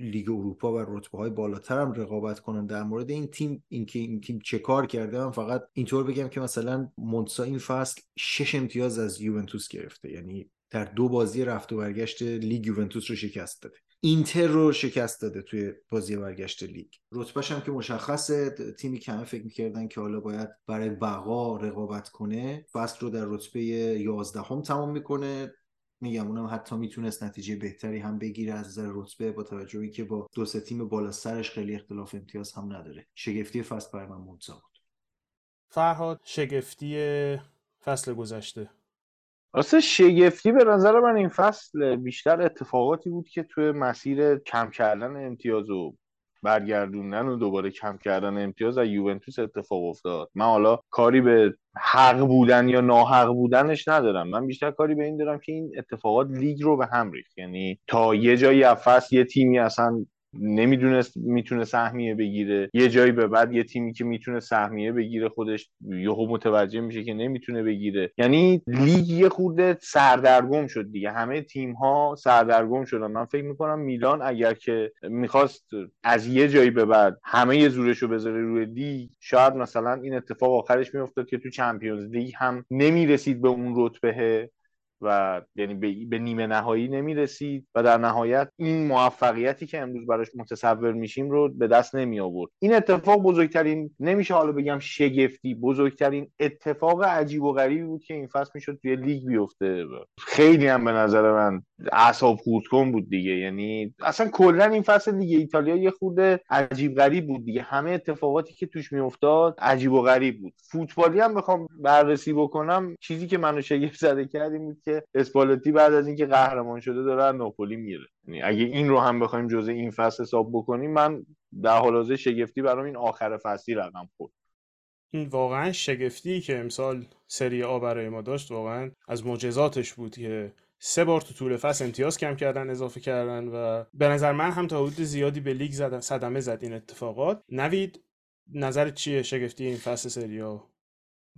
لیگ اروپا و رتبه های بالاتر هم رقابت کنن. در مورد این تیم اینکه این تیم چه کار کرده من فقط اینطور بگم که مثلا مونسا این فصل شش امتیاز از یوونتوس گرفته. یعنی در دو بازی رفت و برگشت لیگ یوونتوس رو شکست داده. اینتر رو شکست داده توی بازی برگشت لیگ. رتبهش هم که مشخصه تیمی که همه فکر می‌کردن که حالا باید برای بقا رقابت کنه فصل رو در رتبه 11 هم تمام می‌کنه. میگم اونم حتی می‌تونست نتیجه بهتری هم بگیره از نظر رتبه با توجهی که با دو سه تیم بالا سرش خیلی اختلاف امتیاز هم نداره. شگفتی فصل برای من مونسا بود. فرهاد شگفتی فصل گذشته. راست شگفتی به نظر من این فصل بیشتر اتفاقاتی بود که توی مسیر کم کردن امتیاز و برگردوندن و دوباره کم کردن امتیاز از یوونتوس اتفاق افتاد. من حالا کاری به حق بودن یا ناحق بودنش ندارم. من بیشتر کاری به این دارم که این اتفاقات لیگ رو به هم ریخت. یعنی تا یه جایی فصل یه تیمی اصلا نمی‌دونست می‌تونه سهمیه بگیره. یه جایی به بعد یه تیمی که می‌تونه سهمیه بگیره خودش یهو متوجه میشه که نمی‌تونه بگیره. یعنی لیگ یه خورده سردرگم شد دیگه. همه تیم ها سردرگم شدن. من فکر می‌کنم میلان اگر که می‌خواست از یه جایی به بعد همه یه زورش رو بذاره روی لیگ شاید مثلا این اتفاق آخرش میافتاد که تو چمپیونز لیگ هم نمی‌رسید به اون رتبه. و یعنی به, نیمه نهایی نمی رسید و در نهایت این موفقیتی که امروز براش متصور میشیم رو به دست نمی آورد این اتفاق بزرگترین نمیشه حالا بگم شگفتی بزرگترین اتفاق عجیب و غریبی بود که این فصل می‌شد توی لیگ بیفته. خیلی هم به نظر من اعصاب خورد کن بود دیگه. یعنی اصلا کلا این فصل دیگه ایتالیا یه خورده عجیب غریب بود دیگه. همه اتفاقاتی که توش میافتاد عجیب و غریب بود. فوتبالی هم بخوام بررسی بکنم چیزی که منو شگفت زده کرد بود که اسپالتی بعد از اینکه قهرمان شده داره ناپولی میره. یعنی اگه این رو هم بخوایم جزء این فصل حساب بکنیم من در حال حاضر شگفتی برام این آخر فصلی رقم خورد. این واقعا شگفتی که امسال سری آ برای ما داشت. واقعا از معجزاتش بود که سه بار تو طول فصل امتیاز کم کردن اضافه کردن و به نظر من هم تا حدود زیادی به لیگ زدن صدمه زد این اتفاقات. نوید نظر چیه شگفتی این فصل سریا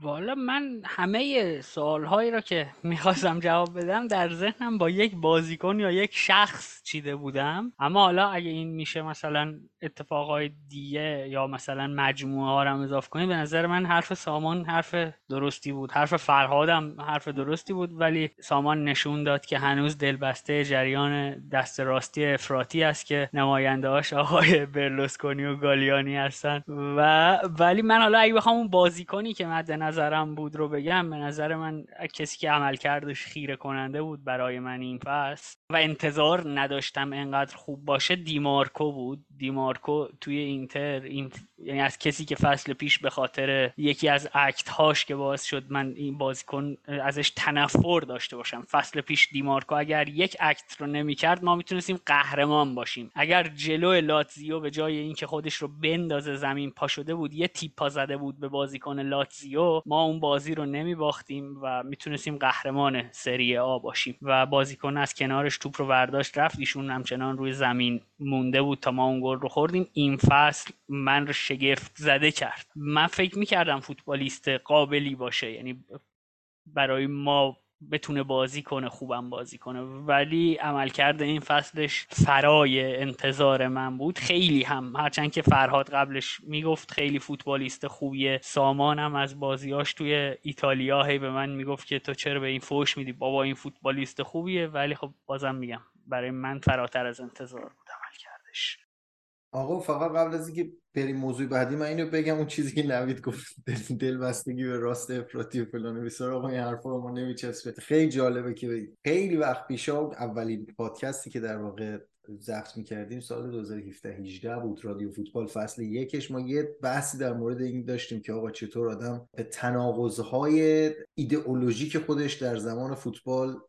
والا من همه سوالهایی را که می‌خواستم جواب بدم در ذهنم با یک بازیکن یا یک شخص چیده بودم. اما حالا اگه این میشه مثلا اتفاقای دیگه یا مثلا مجموعه ها رو اضافه کنیم به نظر من حرف سامان حرف درستی بود. حرف فرهادم حرف درستی بود ولی سامان نشون داد که هنوز دلبسته جریان دست راستی افراطی است که نماینده هاش آقای برلوسکونی و گالیانی هستن. و ولی من حالا اگه بخوام اون بازیکنی که مد نظرم بود رو بگم به نظر من کسی که عمل کردش خیره کننده بود برای من این فصل و انتظار نداشتم انقدر خوب باشه دیمارکو بود. دیمارکو توی اینتر این یعنی از کسی که فصل پیش به خاطر یکی از اکت هاش که باعث شد من این بازیکن ازش تنفر داشته باشم. فصل پیش دیمارکو اگر یک اکت رو نمی‌کرد ما می‌تونستیم قهرمان باشیم. اگر جلو لاتزیو به جای اینکه خودش رو بندازه زمین پا شده بود یه تیپا زده بود به بازیکن لاتزیو ما اون بازی رو نمی باختیم و می‌تونستیم قهرمان سری آ باشیم. و بازیکن از کنارش توپ رو برداشت رفت. ایشون همچنان روی زمین مونده بود تا ما اون گل رو خوردیم. این فصل من رو شگفت زده کرد. من فکر می‌کردم فوتبالیست قابلی باشه یعنی برای ما بتونه بازی کنه خوبم بازی کنه. ولی عملکرد این فصلش فرای انتظار من بود. خیلی هم هرچند که فرهاد قبلش می‌گفت خیلی فوتبالیست خوبیه سامانم از بازیاش توی ایتالیا هی به من می‌گفت که تو چرا به این فوش میدی؟ بابا این فوتبالیست خوبیه. ولی خب بازم میگم برای من فراتر از انتظار بود عملکردش. آقا فقط قبل از اینکه بریم موضوع بعدی من اینو بگم اون چیزی که نوید گفت دل, دل بستگی به راست افراطی و فلان بیسار آقا این حرفا رو ما نمیچسبه. خیلی جالبه که خیلی وقت پیش اولین پادکستی که در واقع ضبط می‌کردیم سال 2017 18 بود. رادیو فوتبال فصل یکش. ما یه بحثی در مورد این داشتیم که آقا چطور آدم به تناقضهای ایدئولوژیک خودش در زمان فوتبال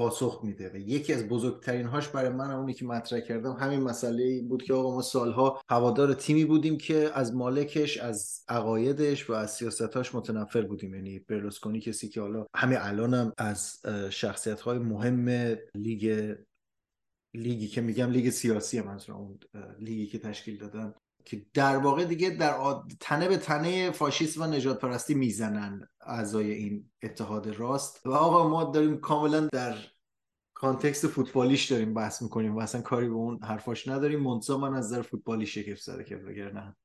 پاسخ میده و یکی از بزرگترین هاش برای من اونی که مطرح کردم همین مسئله این بود که آقا ما سالها هوادار تیمی بودیم که از مالکش از عقایدش و از سیاستاش متنفر بودیم. یعنی برلوسکونی کسی که حالا همین الانم از شخصیت های مهم لیگ لیگی که میگم لیگ سیاسی منظورم اون لیگی که تشکیل دادن که در واقع دیگه در تنه به تنه فاشیسم و نجات پرستی می‌زنن اعضای این اتحاد راست. و آقا ما داریم کاملا در کانتکست فوتبالیش داریم بحث می‌کنیم و اصلا کاری به اون حرفاش نداریم. منتها من از در فوتبالی شگفت زده که نه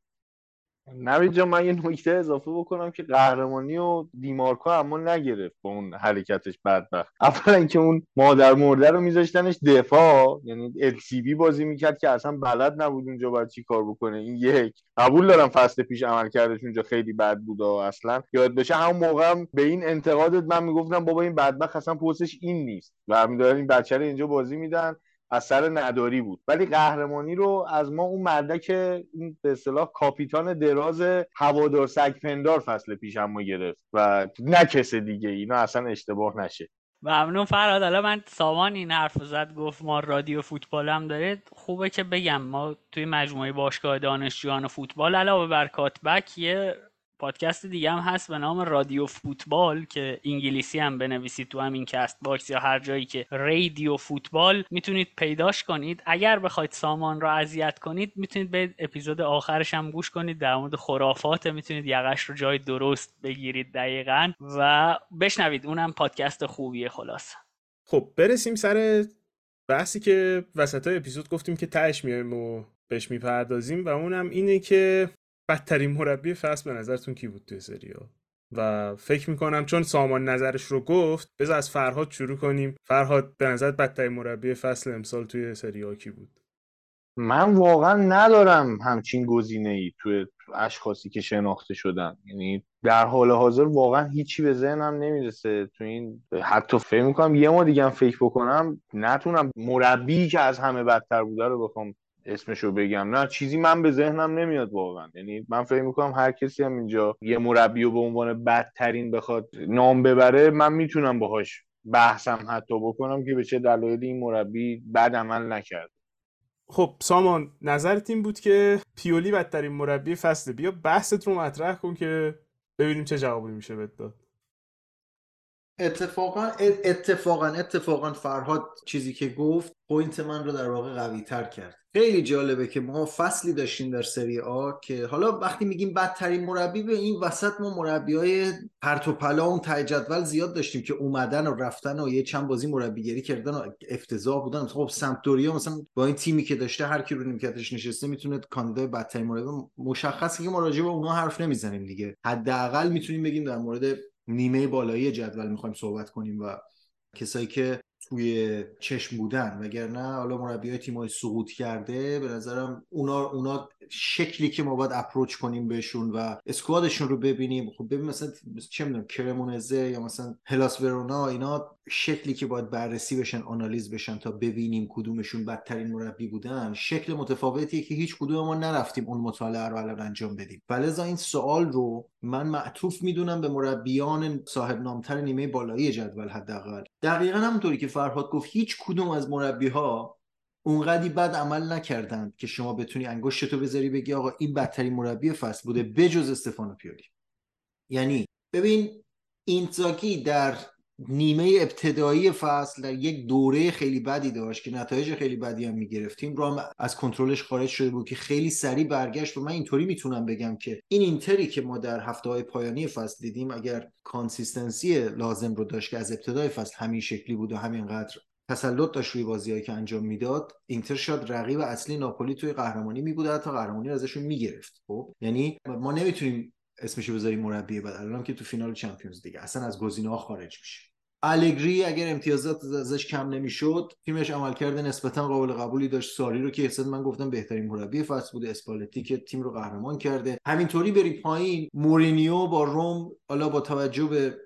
نوید جان من یه نکته اضافه بکنم که قهرمانی و دیمارکو اما نگرفت با اون حرکتش بدبخت. اولا اینکه اون مادر مرده رو میذاشتنش دفاع. یعنی ال بازی می‌کرد که اصلا بلد نبود اونجا باید چی کار بکنه. این یک. قبول دارم فصل پیش عمل کردش اونجا خیلی بد بود و اصلا یاد بشه همون موقع به این انتقادت من می‌گفتم بابا این بدبخت اصلا پستش این نیست. و میدارن این بچه رو اینجا بازی میدن. از سر نداری بود. ولی قهرمانی رو از ما اون مردک این به اصطلاح کاپیتان دراز هوادار سگ پندار فصل پیش ما گرفت و نه کس دیگه اینا اصلا اشتباه نشه. ممنون فراد حالا من سامان این حرف زد گفت ما رادیو فوتبال هم داره. خوبه که بگم ما توی مجموعه باشگاه دانشجویان فوتبال علاوه بر کاتبک یه پادکست دیگه هم هست به نام رادیو فوتبال که انگلیسی هم بنویسید تو همین Castbox یا هر جایی که رادیو فوتبال می‌تونید پیداش کنید. اگر بخواید سامان را اذیت کنید می‌تونید به اپیزود آخرش هم گوش کنید. در مورد خرافات می‌تونید یقش رو جای درست بگیرید دقیقا و بشنوید. اونم پادکست خوبیه خلاص خب برسیم سر بحثی که وسط اپیزود گفتیم که تهش میایم و بهش می‌پردازیم و اونم اینه که بدترین مربی فصل به نظرتون کی بود توی سریا و فکر می‌کنم چون سامان نظرش رو گفت بذار از فرهاد شروع کنیم. فرهاد به نظر بدترین مربی فصل امسال توی سریا کی بود؟ من واقعا ندارم همچین گزینه ای توی اشخاصی که شناخته شدن. یعنی در حال حاضر واقعا هیچی به ذهنم نمی‌رسه. تو این حتی فکر می‌کنم یه ما دیگه فکر بکنم نتونم مربی که از همه بدتر بوده رو بخوام اسمشو بگم. نه چیزی من به ذهنم نمیاد واقعا. یعنی من فکر می‌کنم هر کسی هم اینجا یه مربی رو به عنوان بدترین بخواد نام ببره من می‌تونم باهاش بحثم حتی بکنم که به چه دلایلی این مربی بد عمل نکرد. خب سامان نظرت این بود که پیولی بدترین مربی فصله. بیا بحثت رو مطرح کن که ببینیم چه جوابی میشه بهت داد. اتفاقا اتفاقا اتفاقا فرهاد چیزی که گفت point من رو در واقع قوی تر کرد. خیلی جالبه که ما فصلی داشتیم در سری آ که حالا وقتی میگیم بدترین مربی به این وسط ما مربی های پرت و پلا اون ته جدول زیاد داشتیم که اومدن و رفتن و یه چند بازی مربیگری کردن و افتضاح بودن. خب سمپدوریا مثلا با این تیمی که داشته هر کی رو نیمکتش نشسته می‌تونه کاندیدای بدترین مربی مشخصه که ما راجع به اونها حرف نمی‌زنیم دیگه. حداقل می‌تونیم بگیم در مورد نیمه بالایی جدول می‌خوایم صحبت کنیم و کسایی که توی چشم بودن وگرنه حالا مربی های تیم های سقوط کرده به نظرم اونا, اونا شکلی که ما باید اپروچ کنیم بهشون و اسکوادشون رو ببینیم. خب ببین مثلا چه می‌دونم کرمونزه یا مثلا هلاس ورونا اینا شکلی که باید بررسی بشن آنالیز بشن تا ببینیم کدومشون بدترین مربی بودن شکل متفاوتیه که هیچ کدوم ما نرفتیم اون مطالعه رو الان انجام بدیم. ولذا این سوال رو من معطوف می‌دونم به مربیان صاحب نامتر نیمه بالایی جدول حداقل. دقیقا همونطوری که فرهاد گفت هیچ کدوم از مربی ها اونقدی بد عمل نکردند که شما بتونی انگشتتو بذاری بگی آقا این بدترین مربی فصل بوده بجز استفانو پیولی. یعنی ببین اینزاگی در نیمه ابتدایی فصل در یک دوره خیلی بدی داشت که نتایج خیلی بدی هم می‌گرفتیم. رو هم از کنترلش خارج شده بود که خیلی سریع برگشت و من اینطوری می‌تونم بگم که این اینتری که ما در هفته های پایانی فصل دیدیم اگر consistency لازم رو داشت که از ابتدای فصل همین شکلی بود و همینقدر تسلط داشت روی بازیهایی که انجام می‌داد اینتر شاید رقیب اصلی ناپولی توی قهرمانی می بود حتی قهرمانی رو ازشون می‌گرفت. خب؟ یعنی ما نمی‌تونیم اسمشو بذاریم مربی بعد. الان که تو فینال چمپیونز دیگه اصلا از گزینه‌ها خارج میشه. الگری اگر امتیازات ازش کم نمی‌شد تیمش عملکرد نسبتا قابل قبولی داشت. ساری رو که اصلا من گفتم بهترین مربی فصل بوده اسپالتی که تیم رو قهرمان کرده. همینطوری بری پایین. مورینیو با روم حالا با توجه به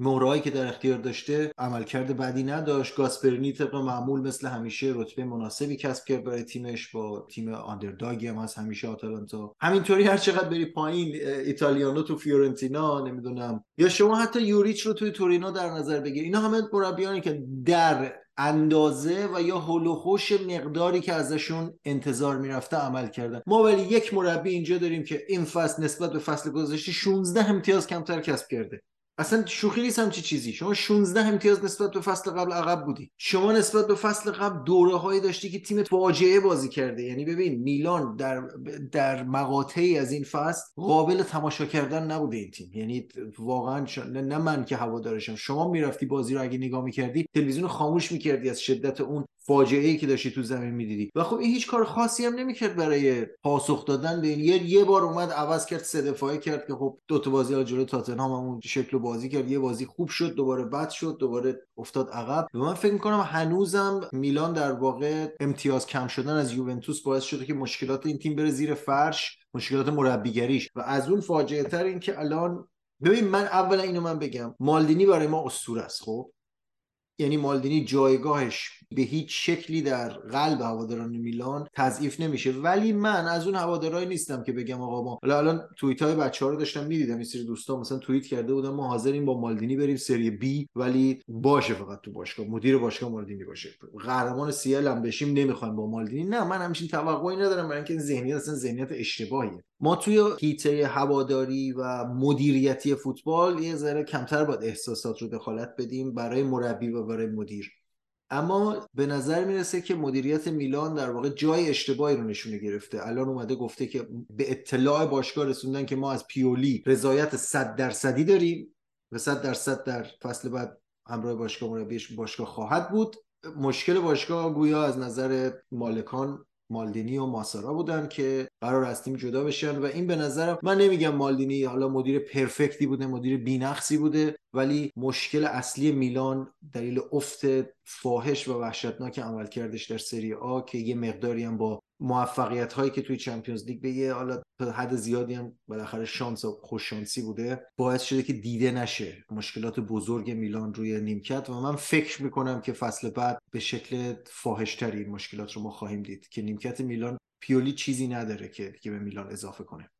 مورایی که در اختیار داشته عملکرد بدی نداشت. گاسپرنی طبق معمول مثل همیشه رتبه مناسبی کسب کرد برای تیمش. با تیم آندرداگی هم از همیشه آتالانتا. همینطوری هر چقدر بری پایین ایتالیانو تو فیورنتینا نمی‌دونم. یا شما حتی یوریچ رو توی تورینو در نظر بگیر اینا همه مربیانی که در اندازه و یا هلوخوش مقداری که ازشون انتظار می‌رفته عمل کردن. ما ولی یک مربی اینجا داریم که این فصل نسبت به فصل گذشته 16 امتیاز کمتر کسب کرده. اصلا شوخی نیست چی چیزی. شما 16 امتیاز نسبت به فصل قبل عقب بودی. شما نسبت به فصل قبل دوره هایی داشتی که تیم فاجعه بازی کرده. یعنی ببین میلان در در مقاطعی از این فصل قابل تماشا کردن نبوده این تیم. یعنی واقعا نه من که هوادارشم. شما می‌رفتی بازی رو اگه نگاه می‌کردی تلویزیون خاموش می‌کردی از شدت اون فاجعه ای که داشتی تو زمین می‌دیدی. و خب این هیچ کار خاصی هم نمی‌کرد برای پاسخ دادن به این. یه, یه بار اومد عوض کرد سه دفاعه کرد که خب دو تا بازی جلوی تاتنهام اون شکل بازی کرد. یه بازی خوب شد دوباره بد شد دوباره افتاد عقب. و من فکر می‌کنم هنوزم میلان در واقع امتیاز کم شدن از یوونتوس باعث شده که مشکلات این تیم بره زیر فرش مشکلات مربیگریش. و از اون فاجعه تر این که الان ببین من اولا اینو من بگم مالدینی برای ما اسطوره است خب؟ یعنی مالدینی جایگاهش به هیچ شکلی در قلب هواداران میلان تضعیف نمیشه. ولی من از اون هوادارایی نیستم که بگم آقا ما حالا الان توییت های بچه ها رو داشتم می‌دیدم این سری دوستان مثلا توییت کرده بودن ما حاضریم با مالدینی بریم سری بی ولی باشه فقط تو باشگاه مدیر باشگاه مالدینی باشه. قهرمان سیل هم بشیم نمی‌خوایم با مالدینی. نه من همچین توقعی ندارم برای اینکه ذهنیت اصلا ذهنیت اشتباهیه. ما توی هیته هواداری و مدیریتی فوتبال یه ذره کمتر باید احساسات رو دخالت بدیم برای مربی و برای مدیر. اما به نظر می‌رسه که مدیریت میلان در واقع جای اشتباهی رو نشونه گرفته. الان اومده گفته که به اطلاع باشگاه رسوندن که ما از پیولی رضایت 100 درصدی داریم و 100 درصد در فصل بعد همراه باشگاه مربیش باشگاه خواهد بود. مشکل باشگاه گویا از نظر مالکان مالدینی و ماسارا بودن که قرار از تیم جدا بشن و این به نظرم من نمیگم مالدینی حالا مدیر پرفکتی بوده مدیر بینقصی بوده ولی مشکل اصلی میلان دلیل افت فاحش و وحشتناک عملکردش در سری آ که یه مقداری هم با موفقیت هایی که توی چمپیونز لیگ به یه حالا حد زیادی هم بالاخره شانس و خوششانسی بوده باعث شده که دیده نشه مشکلات بزرگ میلان روی نیمکت و من فکر می‌کنم که فصل بعد به شکل فاحشتری این مشکلات رو ما خواهیم دید که نیمکت میلان پیولی چیزی نداره که که به میلان اضافه کنه.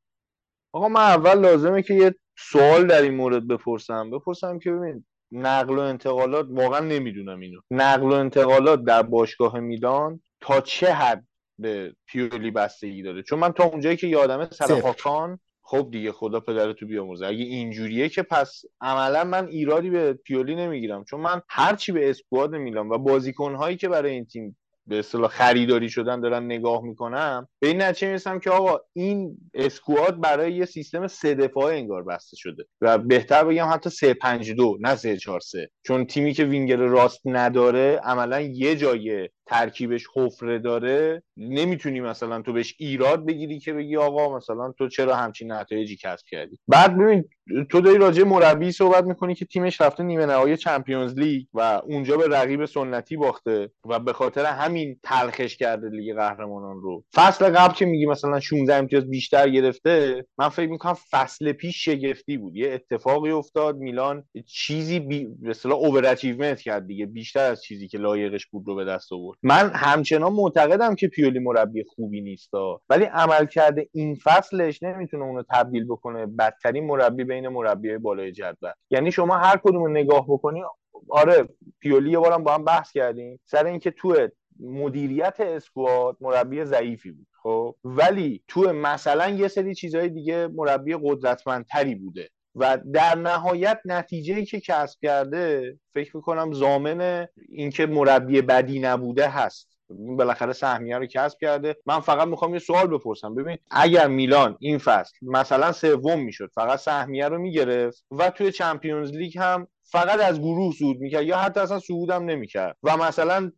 آقا من اول لازمه که یه سوال در این مورد بپرسم. بپرسم که ببین نقل و انتقالات واقعا نمی‌دونم اینو. نقل و انتقالات در باشگاه میلان تا چه حد به پیولی بستگی داره. چون من تا اونجایی که یادمه سرخاکان خب دیگه خدا پدر تو بیامرزه اگه اینجوریه که پس عملا من ایرادی به پیولی نمی‌گیرم. چون من هرچی به اسکواد میلان و بازیکنهایی که برای این تیم به اصطلاح خریداری شدن دارن نگاه می‌کنم به این نتیجه می‌رسم که آقا این اسکواد برای یه سیستم سه دفاعه انگار بسته شده. و بهتر بگم حتی سه پنج دو نه سه چهار سه. چون تیمی که وینگر راست نداره عملا یه جای ترکیبش حفره داره نمی‌تونی مثلا تو بهش ایراد بگیری که بگی آقا مثلا تو چرا همچین نتایجی کسب کردی؟ بعد ببین تو داری راجع مربی صحبت می‌کنی که تیمش رفته نیمه نهایی چمپیونز لیگ و اونجا به رقیب سنتی باخته و به خاطر همین تلخش کرده لیگ قهرمانان رو. فصل قبل که میگی مثلا 16 امتیاز بیشتر گرفته من فکر می‌کنم فصل پیش شگفتی بود. یه اتفاقی افتاد میلان چیزی بی... به اصطلاح اوور کرد دیگه. بیشتر از چیزی که لایقش بود رو به دست آورد. من همچنان معتقدم که پیولی مربی خوبی نیست ولی عمل کرده این فصلش نمی‌تونه اونو تبدیل بکنه بدترین مربی بین مربی بالای جدول. یعنی شما هر کدوم نگاه بکنی آره پیولی یه بارم با هم بحث کردیم. سر اینکه تو مدیریت اسکواد مربی ضعیفی بود خب؟ ولی تو مثلا یه سری چیزهای دیگه مربی قدرتمندتری بوده. و در نهایت نتیجه که کسب کرده فکر می‌کنم زامن اینکه مربی بدی نبوده هست. بالاخره سهمیه رو کسب کرده. من فقط می‌خوام یه سوال بپرسم. ببین اگر میلان این فصل مثلا سوم می‌شد فقط سهمیه رو می‌گرفت و توی چمپیونز لیگ هم فقط از گروه صعود می‌کرد یا حتی اصلا صعود هم نمی‌کرد و مثلا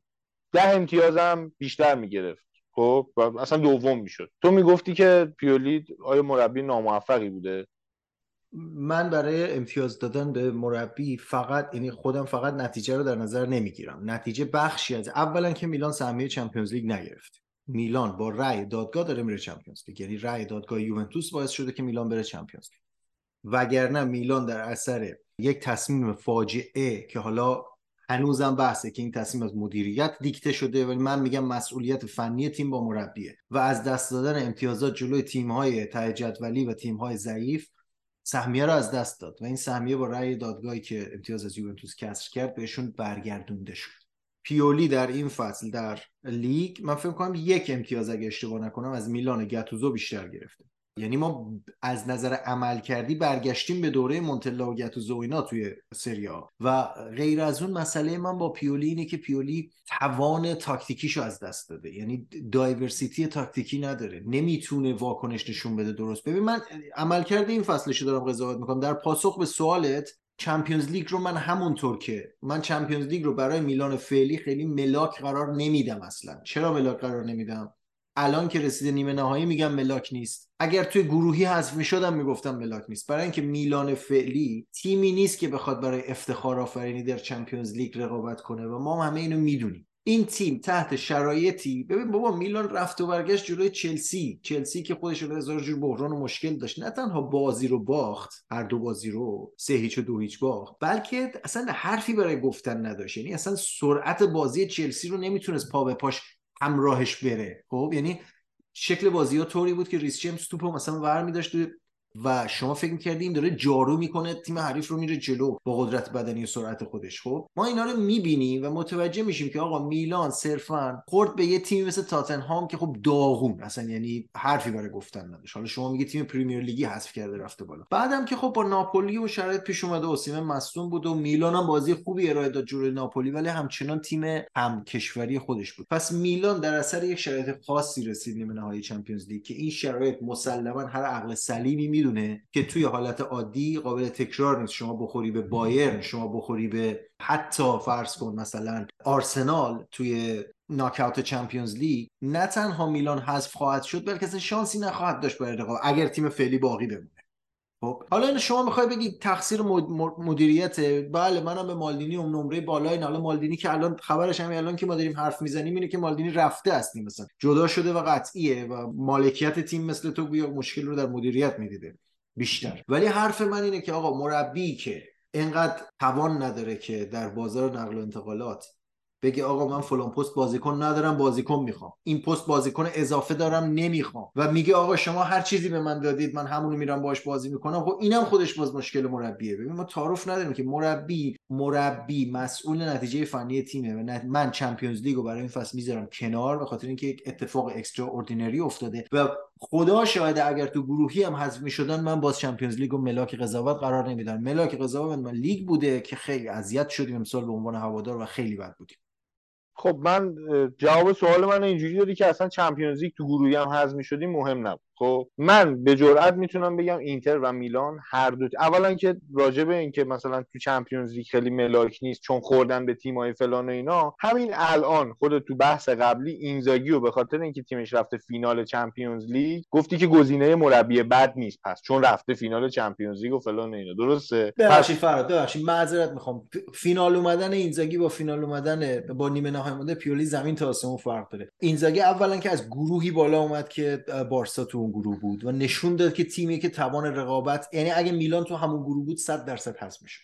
ده امتیازم بیشتر می‌گرفت. خب؟ اصلا دوم می‌شد. تو می‌گفتی که پیولی آیا مربی ناموفقی بوده؟ من برای امتیاز دادن به مربی فقط یعنی خودم فقط نتیجه رو در نظر نمی‌گیرم. نتیجه بخشی از اولا که میلان سهمیه چمپیونز لیگ نگرفت. میلان با رأی دادگاه داره میره چمپیونز لیگ. یعنی رأی دادگاه یوونتوس باعث شده که میلان بره چمپیونز لیگ. وگرنه میلان در اثر یک تصمیم فاجعه که حالا هنوزم بحثه که این تصمیم از مدیریت دیکته شده ولی من میگم مسئولیت فنی تیم با مربیه. و از دست دادن امتیازات جلوی تیم‌های ته جدولی و تیم‌های ضعیف سهمیه رو از دست داد و این سهمیه با رأی دادگاهی که امتیاز از یوونتوس کسر کرد بهشون برگردونده شد. پیولی در این فصل در لیگ من فکر کنم یک امتیاز اگه اشتباه نکنم از میلان گتوزو بیشتر گرفته. یعنی ما از نظر عمل کردی برگشتیم به دوره مونتلا و گتوزو اینا توی سریا. و غیر از اون مسئله من با پیولی اینه که پیولی توان تاکتیکیشو از دست داده. یعنی diversity تاکتیکی نداره. نمی‌تونه واکنش نشون بده درست. ببین من عملکرد این فصلشو دارم قضاوت می‌کنم. در پاسخ به سوالت Champions League رو من همونطور که من Champions League رو برای میلان فعلی خیلی ملاک قرار نمیدم اصلا. چرا ملاک قرار نمیدم؟ الان که رسیده نیمه نهایی میگم ملاک نیست. اگر توی گروهی حذف می‌شدم می‌گفتم ملاک نیست. برای اینکه میلان فعلی تیمی نیست که بخواد برای افتخار آفرینی در Champions League رقابت کنه و ما همه اینو می‌دونیم. این تیم تحت شرایطی ببین بابا میلان رفت و برگشت جلوی چلسی. چلسی که خودش رو هزار جور بحران و مشکل داشت. نه تنها بازی رو باخت هر دو بازی رو سه هیچ و دو هیچ باخت بلکه اصلا حرفی برای گفتن نداشت. یعنی اصلا سرعت بازی چلسی رو نمی‌تونست پا به پاش همراهش بره. خب یعنی شکل بازی ها طوری بود که ریس جیمز توپو مثلا ور میداشت و شما فکر می‌کردی این داره جارو می‌کنه تیم حریف رو میره جلو با قدرت بدنی و سرعت خودش. خب ما اینا رو می‌بینیم و متوجه میشیم که آقا میلان صرفا خورد به یه تیم مثل تاتنهام که خب داغون اصلا یعنی حرفی برای گفتن نداشت. حالا شما میگه تیم پریمیر لیگی حذف کرده رفته بالا. بعدم که خب با ناپولی و شرایط پیش اومده اوسیمن مصدوم بود و میلان هم بازی خوبی ارائه داد جلوی ناپولی ولی همچنان تیم هم کشوری خودش بود. پس میلان در اثر یک شرایط خاصی رسید نیمه نهایی چمپیونز لیگ که این شرایط مسلما هر عقل سلیمی می‌دونه که توی حالت عادی قابل تکرار نیست. شما بخوری به بایرن شما بخوری به حتی فرض کن مثلا آرسنال توی ناکاوت چمپیونز لیگ نه تنها میلان حذف خواهد شد بلکه اصلا شانسی نخواهد داشت برای رقابت اگر تیم فعلی باقی بمونه. خب حالا این شما می‌خوای بگی تقصیر مدیریت بله منم به مالدینی اون نمره بالای حالا مالدینی که الان خبرش همین الان که ما داریم حرف می‌زنیم اینه که مالدینی رفته هستیم مثلا. جدا شده و قطعیه و مالکیت تیم مثل تو گویا مشکل رو در مدیریت می‌دیده. بیشتر. ولی حرف من اینه که آقا مربی که اینقدر توان نداره که در بازار نقل و انتقالات بگه آقا من فلان پست بازیکن ندارم بازیکن می‌خوام. این پست بازیکن اضافه دارم نمی‌خوام. و میگه آقا شما هر چیزی به من دادید من همونو میرم باش بازی می‌کنم. خب اینم خودش باز مشکل مربیه. ببین ما تعارف نداریم که مربی مربی مسئول نتیجه فنی تیمه و من Champions League و برای این فصل می‌ذارم کنار به خاطر اینکه یک اتفاق extraordinary افتاده. و خدا شاهده اگر تو گروهی هم حذف می‌شدن من باز Champions League و ملاک قضاوت قرار نمیدم. ملاک قضاوت من لیگ بوده که خیلی اذیت شدیم امسال به عنوان هوادار و خیلی بد بودیم. خب من جواب سوال من اینجوری داری که اصلا Champions League تو گروهی هم حذف می‌شدیم مهم نبود. خب من به جرئت می‌تونم بگم اینتر و میلان هر دو اولا که راجع به اینکه مثلا تو Champions League خیلی ملاک نیست چون خوردن به تیمای فلان و اینا همین الان خود تو بحث قبلی اینزاگی و به خاطر اینکه تیمش رفته فینال Champions League گفتی که گزینه مربی بد نیست پس چون رفته فینال Champions League و فلان و اینا درسته؟ ببخشید فراد ببخشید معذرت می‌خوام. فینال اومدن اینزاگی با فینال اومدن با نیمه نهایی پیولی زمین تا آسمون فرق داره. اینزاگی اولا که از گروهی بالا اومد که بارسا تو گروه بود و نشون داد که تیمی که توان رقابت یعنی اگه میلان تو همون گروه بود 100 درصد حذف میشه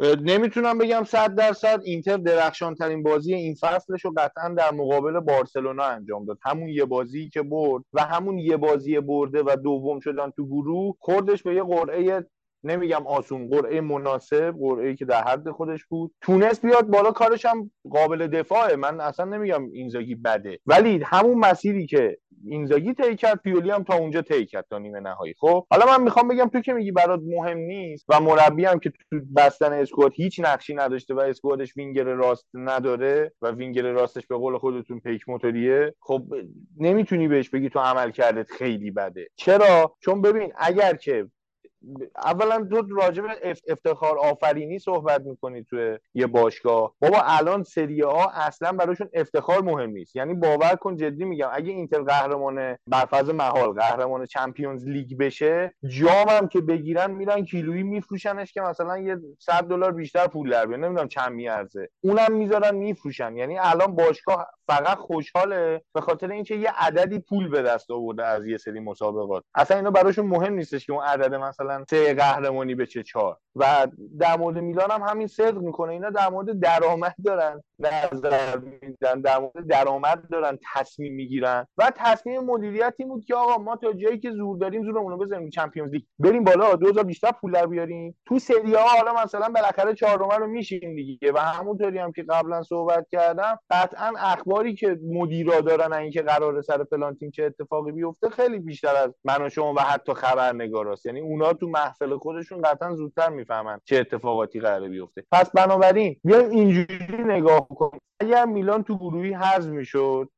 نمی‌تونم بگم 100 درصد. اینتر درخشان ترین بازی این فصلش رو قطعا در مقابل بارسلونا انجام داد. همون یه بازی که برد و همون یه بازی برده و دوم شدن تو گروه خوردش به یه قرعه نمیگم آسون قرعه مناسب قرعه که در حد خودش بود. تونست بیاد بالا کارش هم قابل دفاعه. من اصلا نمیگم اینزاگی بده. ولی همون مسیری که اینزاگی طی کرد پیولی هم تا اونجا طی کرد تا نیمه نهایی. خب حالا من می‌خوام بگم تو که میگی برات مهم نیست و مربی هم که تو بستن squad هیچ نقشی نداشته و squad ش وینگر راست نداره و وینگر راستش به قول خودتون پیک موتوریه خب نمی‌تونی بهش بگی تو عملکردت خیلی بده. چرا؟ چون ببین اگر که اولا تو راجع به افتخار آفرینی صحبت می‌کنی توی یه باشگاه. بابا الان سری ها اصلا براشون افتخار مهم نیست. یعنی باور کن جدی میگم اگه اینتر قهرمان برفض محال قهرمان چمپیونز لیگ بشه جامم که بگیرن میرن کیلویی میفروشنش که مثلا یه 100 دلار بیشتر پول در بیاره. نمی‌دونم چند میارزه. اونم می‌ذارن میفروشن. یعنی الان باشگاه فقط خوشحاله به خاطر اینکه یه عددی پول به دست آورده از یه سری مسابقات. اصلا اینا براشون مهم نیستش که اون عدد مثلا سه قهرمانی به چه چهار. و در مورد میلان هم همین صدق می‌کنه. اینا در مورد درآمد دارن نظر میدن در مورد درآمد دارن تصمیم می‌گیرن. و تصمیم مدیریتی بود که آقا ما تا جایی که زور داریم زورمون رو بزنیم چمپیونز لیگ. بریم بالا 2000 بیشتر پول در بیاریم. تو سری ها حالا مثلا بالاخره چهارم رو میشیم دیگه. و همونطوری هم که قبلا صحبت کردم قطعا اخباری که مدیرا دارن اینکه قرار سر فلان تیم چه اتفاقی بیفته خیلی بیشتر از من و شما و حتی خبرنگاراست یعنی اونا تو محفل خودشون قطعا زودتر می‌فهمن چه اتفاقاتی قراره بیفته. پس بنابراین بیایم اینجوری نگاه کنیم. اگر میلان تو گروهی حذف می‌شد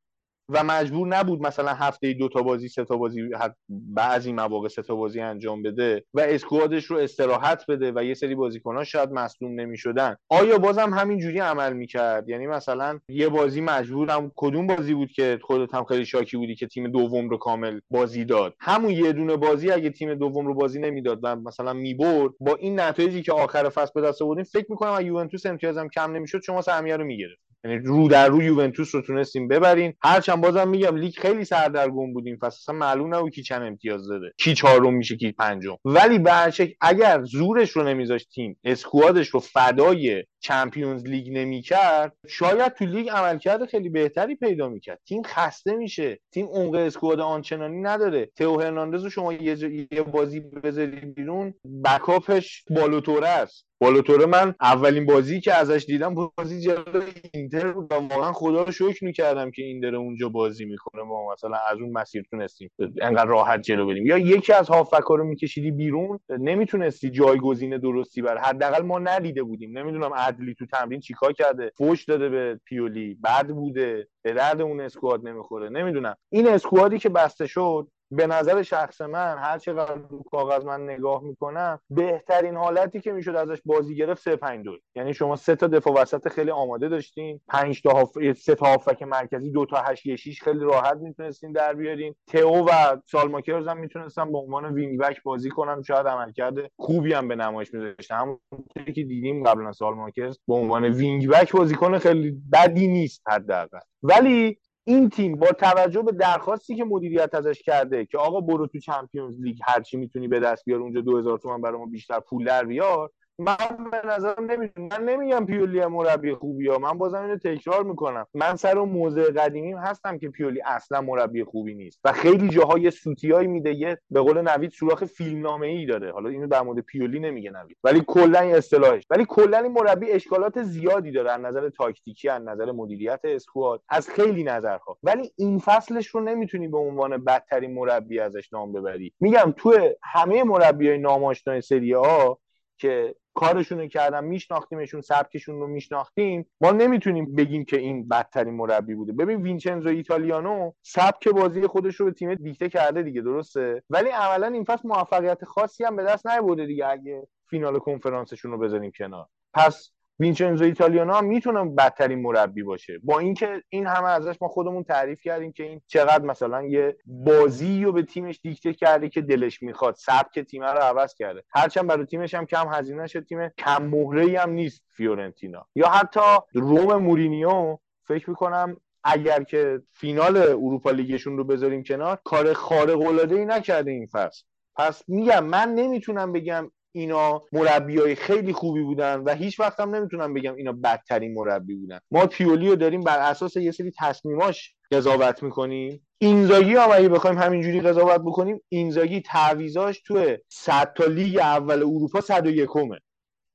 و مجبور نبود مثلا هفته دو تا بازی سه تا بازی بعضی مواقع سه تا بازی انجام بده و اسکوادش رو استراحت بده و یه سری بازیکنان شاید مصدوم نمی‌شدن. آیا بازم همین جوری عمل می‌کرد؟ یعنی مثلا یه بازی مجبورم کدوم بازی بود که خودت هم خیلی شاکی بودی که تیم دوم رو کامل بازی داد؟ همون یه دونه بازی اگه تیم دوم رو بازی نمی‌داد و مثلا می‌برد با این نتایجی که آخر فصل به دست آوردیم فکر می‌کنم اگه یوونتوس امتیازم کم نمی‌شد شما سهمیه رو می‌گرفت. یعنی رو در رو یوونتوس رو تونستیم ببرین. هرچند بازم میگم لیگ خیلی سردرگم بودیم پس اصلا معلوم نبود کی چند امتیاز داده. کی چهارم میشه کی پنجم. ولی به اگر زورش رو نمیذاشت تیم اسکوادش رو فدای چمپیونز لیگ نمی‌کرد شاید تو لیگ عملکرد خیلی بهتری پیدا می‌کرد. تیم خسته میشه. تیم عمق اسکواد آنچنانی نداره. تئو هرناندز رو شما یه, یه بازی بذاری بیرون بکاپش بالوتوره است. بالوتوره من اولین بازی که ازش دیدم بازی جلوی اینتر بود و واقعا خدا رو شکر می‌کردم که این داره اونجا بازی می‌کنه. ما مثلا از اون مسیر تونستیم انقدر راحت جلو بریم. یا یکی از هافکا رو میکشیدی بیرون نمی‌تونستی جایگزین درستی بر حداقل ما ندیده بودیم. نمی‌دونم عدلی تو تمرین چیکار کرده؟ فوش داده به پیولی بد بوده به درد اون اسکواد نمی‌خوره. نمی‌دونم. این اسکوادی که بسته شد به نظر شخص من هر چقدر کاغذ من نگاه می‌کنم بهترین حالتی که می‌شد ازش بازی گرفت 3 5 2 یعنی شما سه تا دفاع وسط خیلی آماده داشتین. 5 تا هاف... سه تا هافبک مرکزی دو تا 8 6 خیلی راحت می‌تونستین در بیارین. تئو و سالماکرز هم می‌تونستن به عنوان وینگ بک بازی کنن. شاید عملکرد خوبی هم به نمایش میذاشتن. همون که دیدیم قبلا سالماکرز به عنوان وینگ بک بازیکن خیلی بدی نیست حداقل. ولی این تیم با توجه به درخواستی که مدیریت ازش کرده که آقا برو تو Champions League هرچی می‌تونی به دست بیار اونجا 2000 تومن برای ما بیشتر پول در بیار. من به نظرم نمی‌دونم. من نمیگم پیولی مربی خوبی ها من بازم اینو تکرار می‌کنم. من سر اون موضع قدیمیم هستم که پیولی اصلا مربی خوبی نیست. و خیلی جاهای سوتیایی میده. یه به قول نوید سوراخ فیلمنامه ای داره. حالا اینو در مورد پیولی نمیگه نوید. ولی کلا این اصطلاحش. ولی کلا این مربی اشکالات زیادی داره. از نظر تاکتیکی از نظر مدیریت اسکواد از خیلی نظرها. ولی این فصلش رو نمی‌تونی به عنوان بدترین مربی ازش نام ببری. میگم تو همه مربیای ناماشنای سری ها که کارشون کردن میشناختیمشون سبکشون رو میشناختیم. ما نمی‌تونیم بگیم که این بدترین مربی بوده. ببین وینچنزو ایتالیانو سبک بازی خودش رو به تیم دیکته کرده دیگه درسته؟ ولی عملا این فصل موفقیت خاصی هم به دست نیاورده دیگه اگه فینال کنفرانسشون رو بذاریم کنار. پس وینچنزو ایتالیانو هم می‌تونه بدترین مربی باشه. با اینکه این همه ازش ما خودمون تعریف کردیم که این چقدر مثلا یه بازی رو به تیمش دیکته کرده که دلش می‌خواد سبک تیم رو عوض کرده. هرچند برای تیمش هم کم هزینه شد تیم کم مهره هم نیست فیورنتینا. یا حتی روم مورینیو فکر می‌کنم اگر که فینال اروپا لیگشون رو بذاریم کنار کار خارق العاده ای نکرده این فصل. پس میگم من نمی‌تونم بگم اینا های خیلی خوبی بودن و هیچ وقت هم نمی‌تونم بگم اینا بدترین مربی بودن. ما پیولی رو داریم بر اساس یه سری تصمیماش قضاوت می‌کنیم. اینزاگی هم اگه بخوایم همینجوری قضاوت بکنیم اینزاگی تعویزاش تو 100 تا لیگ اول اروپا 101 همه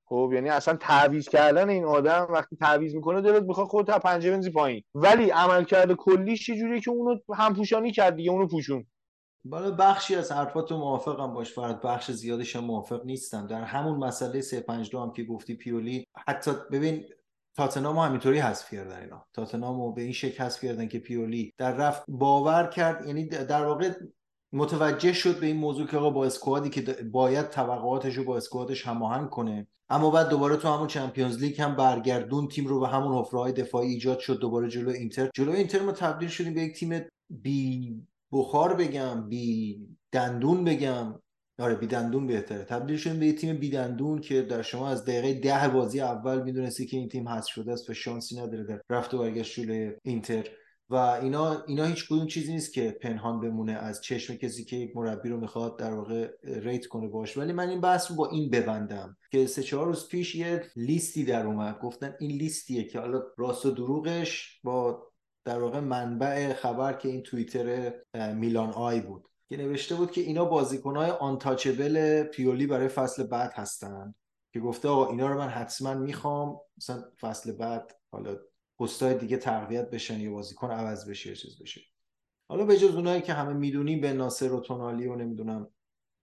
خب یعنی اصلا تعویض کردن این آدم وقتی تعویض می‌کنه دلت می‌خواد خودت از پنجه بنزی پایین. ولی عملکرد کلیش یه جوریه که اونو همپوشانی کرد دیگه اونو پوشون. بالا بخشی از حرفات موافقم باش فرد بخش زیادش هم موافق نیستم در همون مسئله 352 هم که گفتی پیولی حتی ببین تاتنامو همینطوری حذف کردن اینا. تاتنامو به این شکل حذف کردن که پیولی در رفت باور کرد یعنی در واقع متوجه شد به این موضوع که آقا با اسکوادی که باید توقعاتش رو با squad ش هماهنگ کنه. اما بعد دوباره تو همون Champions League هم برگردون تیم رو به همون حفره دفاعی ایجاد شد دوباره جلو اینتر. جلو اینتر ما تبدیل شدیم به یک تیم بی بخار بگم بی دندون بگم. آره بی دندون بهتره. تبدیل شدیم به تیم بی دندون که در شما از دقیقه ده بازی اول می‌دونستی که این تیم حذف شده است و شانسی نداره در رفت و برگشت جلوی اینتر. و اینا اینا هیچ کدوم چیزی نیست که پنهان بمونه از چشم کسی که یک مربی رو می‌خواد در واقع rate کنه باش ولی من این بحث رو با این ببندم که سه چهار روز پیش یه لیستی در اومد. گفتن این لیستیه که حالا راست و دروغش با در واقع منبع خبر که این توییتر میلان آی بود. که نوشته بود که اینا بازیکنهای آنتاچبل پیولی برای فصل بعد هستن. که گفته آقا اینا رو من حتما می‌خوام مثلا فصل بعد حالا پستای دیگه تقویت بشن یا بازیکن عوض بشه یا چیز بشه. حالا به جز اونایی که همه می‌دونیم به ناصر و تونالی و نمی‌دونم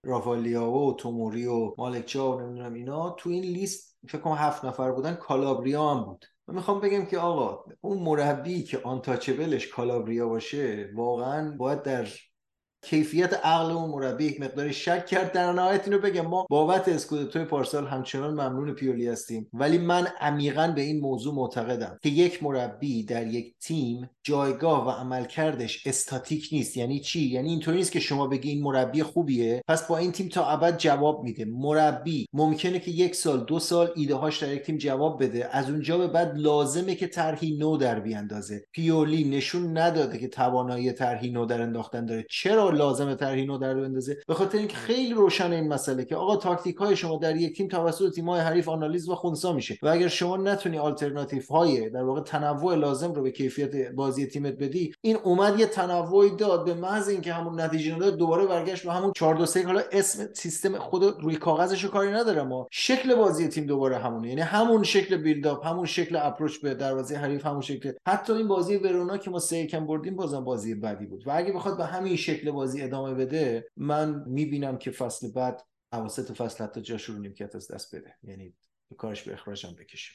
رافالیا و توموری و مالکچا و نمی‌دونم اینا تو این لیست فکر کنم هفت نفر بودن. کالابریا بود. من می‌خوام بگم که آقا اون مربی که آنتاچبلش کالابریا باشه واقعا باید در کیفیت عقل اون مربی یک مقداری شک کرد. در نهایت اینو بگم ما بابت اسکودتو پارسال همچنان ممنون پیولی هستیم. ولی من عمیقا به این موضوع معتقدم که یک مربی در یک تیم جایگاه و عملکردش استاتیک نیست. یعنی چی؟ یعنی اینطوری نیست که شما بگی این مربی خوبیه. پس با این تیم تا ابد جواب میده. مربی ممکنه که یک سال دو سال ایده هاش در یک تیم جواب بده. از اونجا به بعد لازمه که طرحی نو در بیاندازه. پیولی نشون نداده که توانایی طرحی نو در انداختن داره. چرا لازمه طرحی نو در بندازه. به خاطر اینکه خیلی روشن این مسئله که آقا تاکتیک های شما در یک تیم توسط تیم های حریف آنالیز و خونسا میشه و اگر شما نتونی آلترناتیو های در واقع تنوع لازم رو به کیفیت بازی تیمت بدی این اومد یه تنوعی داد به محض اینکه همون نتیجه نداد دوباره برگشت به همون 4 2 3 حالا اسم سیستم خود روی کاغذش کاری نداره ما. شکل بازی تیم دوباره همونه. یعنی همون شکل بیلد اپ همون شکل اپروچ به دروازه حریف همون شکل. حتی این بازی ورونا که ما سه کم بردیم بازم بازی بدی بود. و اگه بخواد به همین شکل بازی ادامه بده من می‌بینم که فصل بعد اواسط فصل حتی جاش رو نیمکت از دست بده. یعنی کارش به اخراجم بکشه.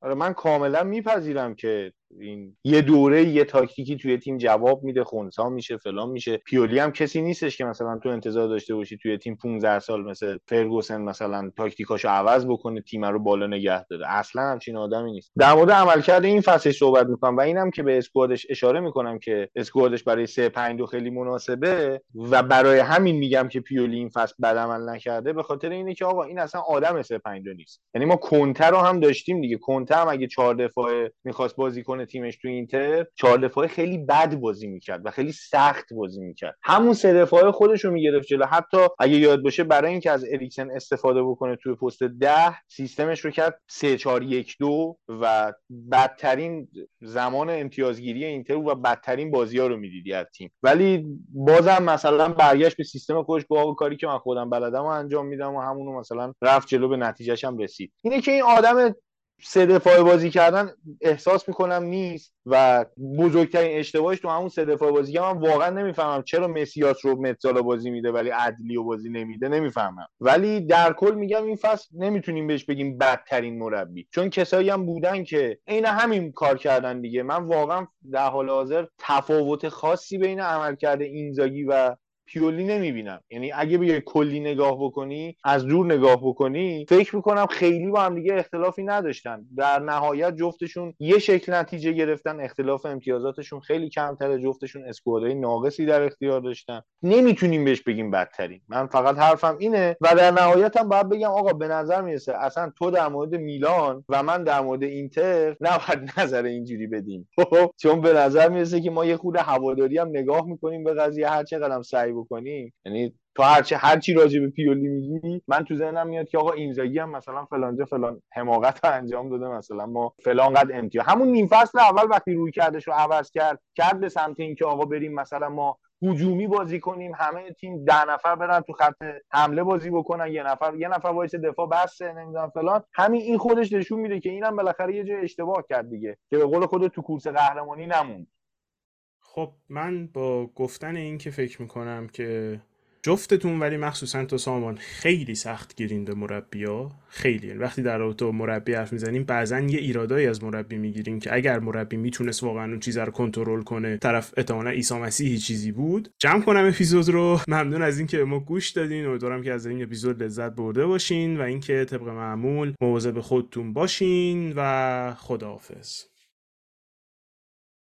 آره من کاملا میپذیرم که این یه دوره یه تاکتیکی توی تیم جواب میده خونسا میشه فلان میشه. پیولی هم کسی نیستش که مثلا تو انتظار داشته باشی توی تیم 15 سال مثل فرگوسن مثلا تاکتیکاشو عوض بکنه تیم رو بالا نگه داره. اصلا همچین آدمی نیست. در مورد عملکرد این فصل صحبت می‌کنم و اینم که به اسکوادش اشاره می‌کنم که اسکوادش برای 3 5 2 خیلی مناسبه و برای همین میگم که پیولی این فصل بد عمل نکرده به خاطر اینه که آقا این اصلا آدم 3 5 2 نیست. یعنی ما کنتر رو هم داشتیم دیگه. کنتر هم اگه 4 دفاعه می‌خواست بازی کنه تیمش تو اینتر چهار دفاعه خیلی بد بازی می‌کرد و خیلی سخت بازی می‌کرد. همون سه دفاعه خودش رو می‌گرفت جلو. حتی اگه یاد باشه برای اینکه از اریکسن استفاده بکنه توی پست ده سیستمش رو کرد 3 4 1 2 و بدترین زمان امتیازگیری اینتر و بدترین بازی ها رو می‌دیدی از تیم. ولی بازم مثلا برگشت به سیستم خودش با کاری که من خودم بلدم و انجام میدم و همونو مثلا رفت جلو به نتیجهش هم رسید. اینه که این آدم سه دفاعه بازی کردن احساس می‌کنم نیست و بزرگترین اشتباهش تو همون سه دفاعه بازی من واقعا نمی‌فهمم چرا مسیاس رو متزالا بازی میده ولی عدلی و بازی نمیده نمی‌فهمم. ولی در کل میگم این فصل نمی‌تونیم بهش بگیم بدترین مربی. چون کسایی هم بودن که عین همین کار کردن دیگه. من واقعا در حال حاضر تفاوت خاصی بین عملکرد اینزاگی و پیولی نمی‌بینم. یعنی اگه بیای کلی نگاه بکنی از دور نگاه بکنی فکر می‌کنم خیلی با هم دیگه اختلافی نداشتن. در نهایت جفتشون یه شکل نتیجه گرفتن. اختلاف امتیازاتشون خیلی کمتره جفتشون اسکوادای ناقصی در اختیار داشتن. نمی‌تونیم بهش بگیم بدترین. من فقط حرفم اینه. و در نهایت هم باید بگم آقا به نظر می‌رسه اصلا تو در مورد میلان و من در مورد اینتر نباید نظر اینجوری بدیم. چون به نظر می‌رسه که ما یه خرده هواداری هم نگاه می‌کنیم به قضیه. هر چقدر سعی بکنیم. یعنی تو هرچی هرچی راجع به پیولی میگی من تو ذهنم میاد که آقا اینزاگی هم مثلا فلانجا فلان حماقت رو انجام داده مثلا ما فلان قد امتیاز. همون نیم فصل اول وقتی رویکردش رو عوض کرد کرد به سمت اینکه آقا بریم مثلا ما هجومی بازی کنیم همه تیم ده نفر برن تو خط حمله بازی بکنن یه نفر یه نفر وایسه دفاع بسته نمی‌دونم فلان. همین این خودش نشون میده که اینم بالاخره یه جای اشتباه کرد دیگه که به قول خود تو کورس قهرمانی نموند. خب من با گفتن این که فکر می‌کنم که جفتتون ولی مخصوصا تو سامان خیلی سخت گیرین به مربیا خیلی وقتی در رابطه مربی حرف می‌زنیم بعضا یه ایرادایی از مربی می‌گیریم که اگر مربی می‌تونست واقعا اون چیز رو کنترل کنه طرف احتمالا عیسی مسیحی چیزی بود. جمع کنم اپیزود رو. ممنون از اینکه ما گوش دادین. امیدوارم که از این اپیزود لذت برده باشین و اینکه طبق معمول مواظب خودتون باشین و خداحافظ.